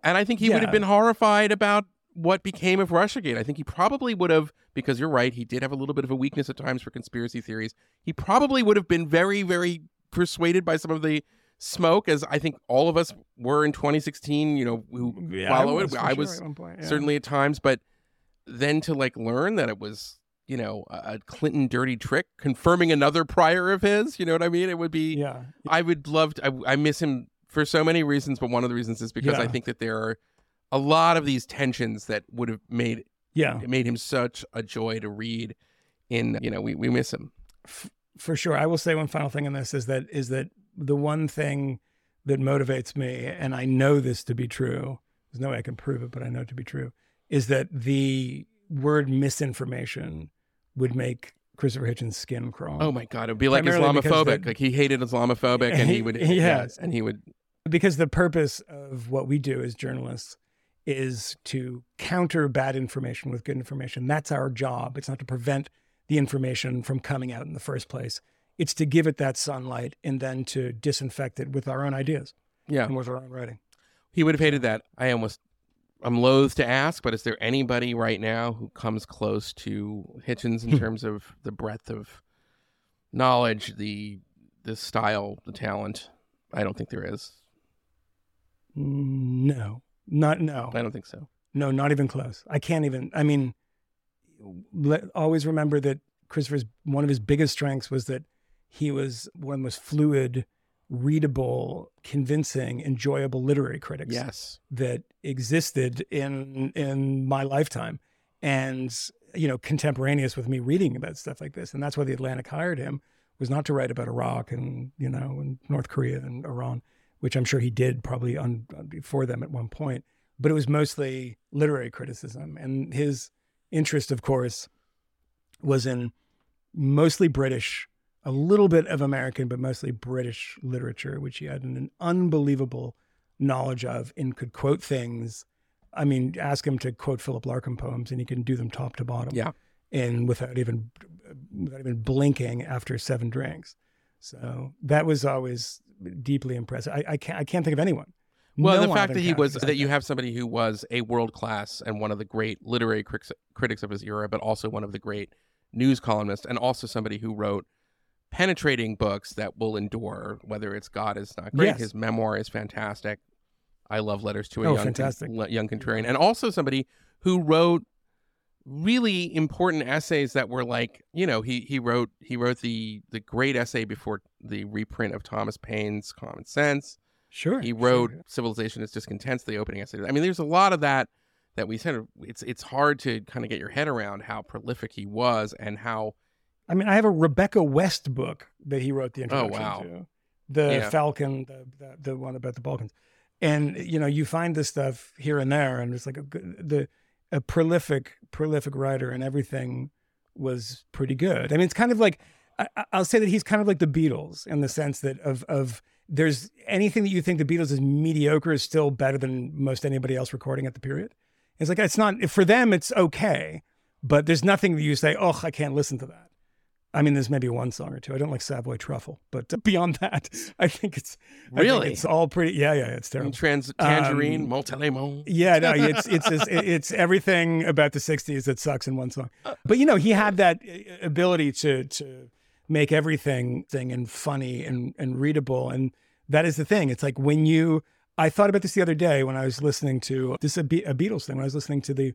And I think he would have been horrified about what became of Russiagate. I think he probably would have, because you're right, he did have a little bit of a weakness at times for conspiracy theories. He probably would have been very, very persuaded by some of the smoke, as I think all of us were in 2016, you know, who Yeah, I follow was, it. I was at one point, yeah. certainly at times, but then to like learn that it was, you know, a Clinton dirty trick confirming another prior of his, you know what I mean? It would be, Yeah. I would love to, I, I miss him for so many reasons, but one of the reasons is because I think that there are a lot of these tensions that would have made Yeah. it made him such a joy to read. In you know, we, we miss him. for sure. I will say one final thing on this is that is that the one thing that motivates me, and I know this to be true. There's no way I can prove it, but I know it to be true. Is that the word misinformation would make Christopher Hitchens' skin crawl? Oh my god, it would be like Primarily Islamophobic. the- like he hated Islamophobic, and he would yes, yes. and he would because the purpose of what we do as journalists is to counter bad information with good information. That's our job. It's not to prevent the information from coming out in the first place. It's to give it that sunlight and then to disinfect it with our own ideas yeah. and with our own writing. He would have hated that. I almost, I'm loath to ask, but is there anybody right now who comes close to Hitchens in hmm. terms of the breadth of knowledge, the the style, the talent? I don't think there is. Mm, no, not no, I don't think so. no, not even close. I can't even. I mean, let, always remember that Christopher's one of his biggest strengths was that he was one was fluid, readable, convincing, enjoyable literary critics. Yes. that existed in in my lifetime and you know contemporaneous with me reading about stuff like this and that's why the atlantic hired him was not to write about iraq and you know and north korea and iran which i'm sure he did probably on uh, before them at one point but it was mostly literary criticism and his interest of course was in mostly british a little bit of american but mostly british literature which he had an unbelievable knowledge of and could quote things. I mean, ask him to quote Philip Larkin poems and he can do them top to bottom. Yeah. And without even without even blinking after seven drinks. So that was always deeply impressive. I, I can't I can't think of anyone. Well, No the fact that he was that you have somebody who was a world class and one of the great literary critics, critics of his era, but also one of the great news columnists, and also somebody who wrote penetrating books that will endure. Whether it's God is not great, Yes. his memoir is fantastic. I love letters to a Oh, young fantastic. young contrarian, and also somebody who wrote really important essays that were like you know he he wrote he wrote the the great essay before the reprint of Thomas Paine's Common Sense Sure. He sure. wrote "Civilization is Discontents," the opening essay. I mean, there's a lot of that that we kind of it's it's hard to kind of get your head around how prolific he was and how I mean, I have a Rebecca West book that he wrote the oh, introduction Oh, wow. to. The Yeah. Falcon, the, the the one about the Balkans, and you know, you find this stuff here and there, and it's like a the a prolific prolific writer, and everything was pretty good. I mean, it's kind of like I, I- I'll say that he's kind of like the Beatles in the sense that of of there's anything that you think the Beatles is mediocre is still better than most anybody else recording at the period. It's like it's not for them. It's okay, but there's nothing that you say, oh, I can't listen to that. I mean, there's maybe one song or two. I don't like Savoy Truffle, but beyond that, I think it's I think Really? it's all pretty. Yeah, yeah, it's terrible. trans tangerine, Um, Montelimar. Yeah, no, it's it's it's, it's everything about the '60s that sucks in one song. But you know, he had that uh, ability to to make everything thing and funny and and readable, and that is the thing. It's like when you. I thought about this the other day when I was listening to this a, Be- a Beatles thing. When I was listening to the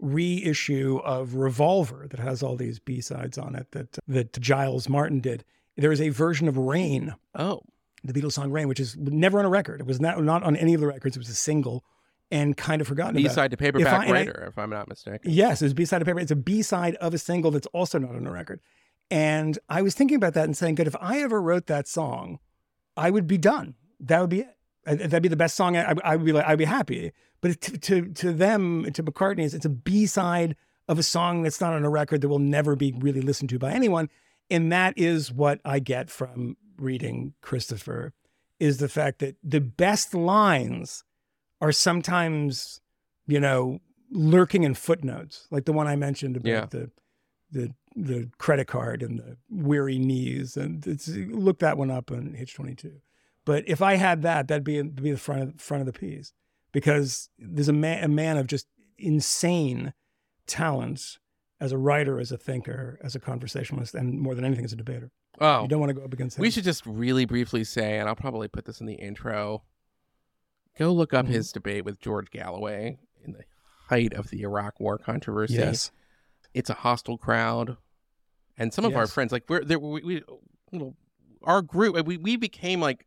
reissue of Revolver that has all these B sides on it that that Giles Martin did. There is a version of Rain Oh, the Beatles song "Rain," which is never on a record. It was not not on any of the records. It was a single, and kind of forgotten B side to If I- paperback I- writer, if I'm not mistaken. Yes, it's B side to paper. It's a B side of a single that's also not on a record. And I was thinking about that and saying, "Good, if I ever wrote that song, I would be done. That would be it. That'd be the best song. I, I would be like, I'd be happy." But to to, to them, to McCartney, it's, it's a B side of a song that's not on a record that will never be really listened to by anyone. And that is what I get from reading Christopher, is the fact that the best lines are sometimes, you know, lurking in footnotes, like the one I mentioned about Yeah. the the the credit card and the weary knees, and it's look that one up on H twenty two. But if I had that, that'd be be the front of front of the piece because there's a man a man of just insane talents as a writer, as a thinker, as a conversationalist, and more than anything as a debater. Oh, You don't want to go up against him. we should just really briefly say, and I'll probably put this in the intro. Go look up Mhm. his debate with George Galloway in the height of the Iraq War controversy. Yes. it's a hostile crowd, and some of our friends, like we're there, we, we you know, our group, we we became like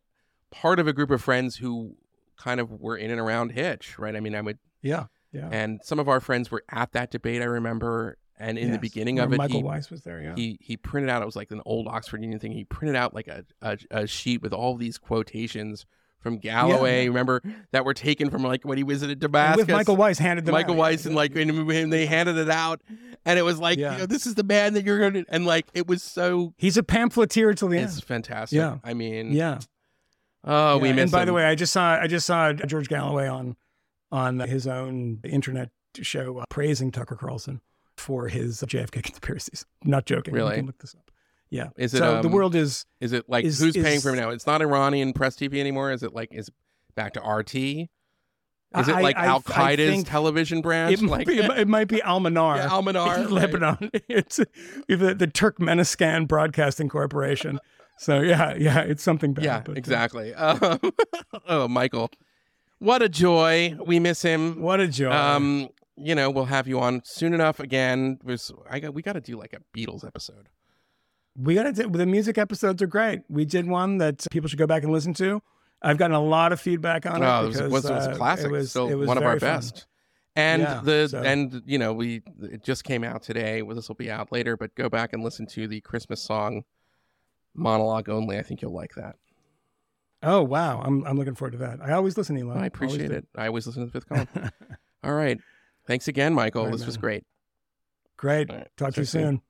part of a group of friends who kind of were in and around Hitch, right? I mean, I would, Yeah. Yeah. and some of our friends were at that debate. I remember, and in the beginning of it, Michael he, Weiss was there. Yeah. he he printed out it was like an old Oxford Union thing. He printed out like a a, a sheet with all these quotations from Galloway. Remember that were taken from like when he visited Damascus. with Michael Weiss handed them Michael out. Weiss and like and, and they handed it out, and it was like, Yeah. you know, this is the man that you're going to, and like it was so. He's a pamphleteer till the It's end. It's fantastic. Yeah. I mean, Yeah. Oh, we missed. And by the way, I just saw I just saw George Galloway on on his own internet show uh, praising Tucker Carlson for his JFK conspiracies. Not joking. You Really? can look this up. Yeah. Is it, so the um, world is is it like is- who's paying for him now? It's not Iranian press TV anymore. Is it like is it back to RT? Is it like Al Qaeda's television branch? it might, like be, it might- be Al-Manar. Yeah, Al-Manar, right. Lebanon. It's the, the Turkmenistan Broadcasting Corporation. So yeah, yeah, it's something bad. yeah, but, uh, exactly. Um, oh, Michael, what a joy. We miss him. What a joy. Um, you know, we'll have you on soon enough again. There's, I got, we got to do like a Beatles episode. We got to do the music episodes are great. We did one that people should go back and listen to. I've gotten a lot of feedback on it. Oh, it was, because, was, it was uh, a classic. It was, Still it was one of our very fun. best. And Yeah, the so- and you know we it just came out today. Well, this will be out later, but go back and listen to the Christmas song monologue only. I think you'll like that. Oh wow, I'm I'm looking forward to that. I always listen to Elon. I appreciate it. I always listen to the fifth column. All right, thanks again, Michael. Right, this was great. Great. Right, Talk to you soon. soon.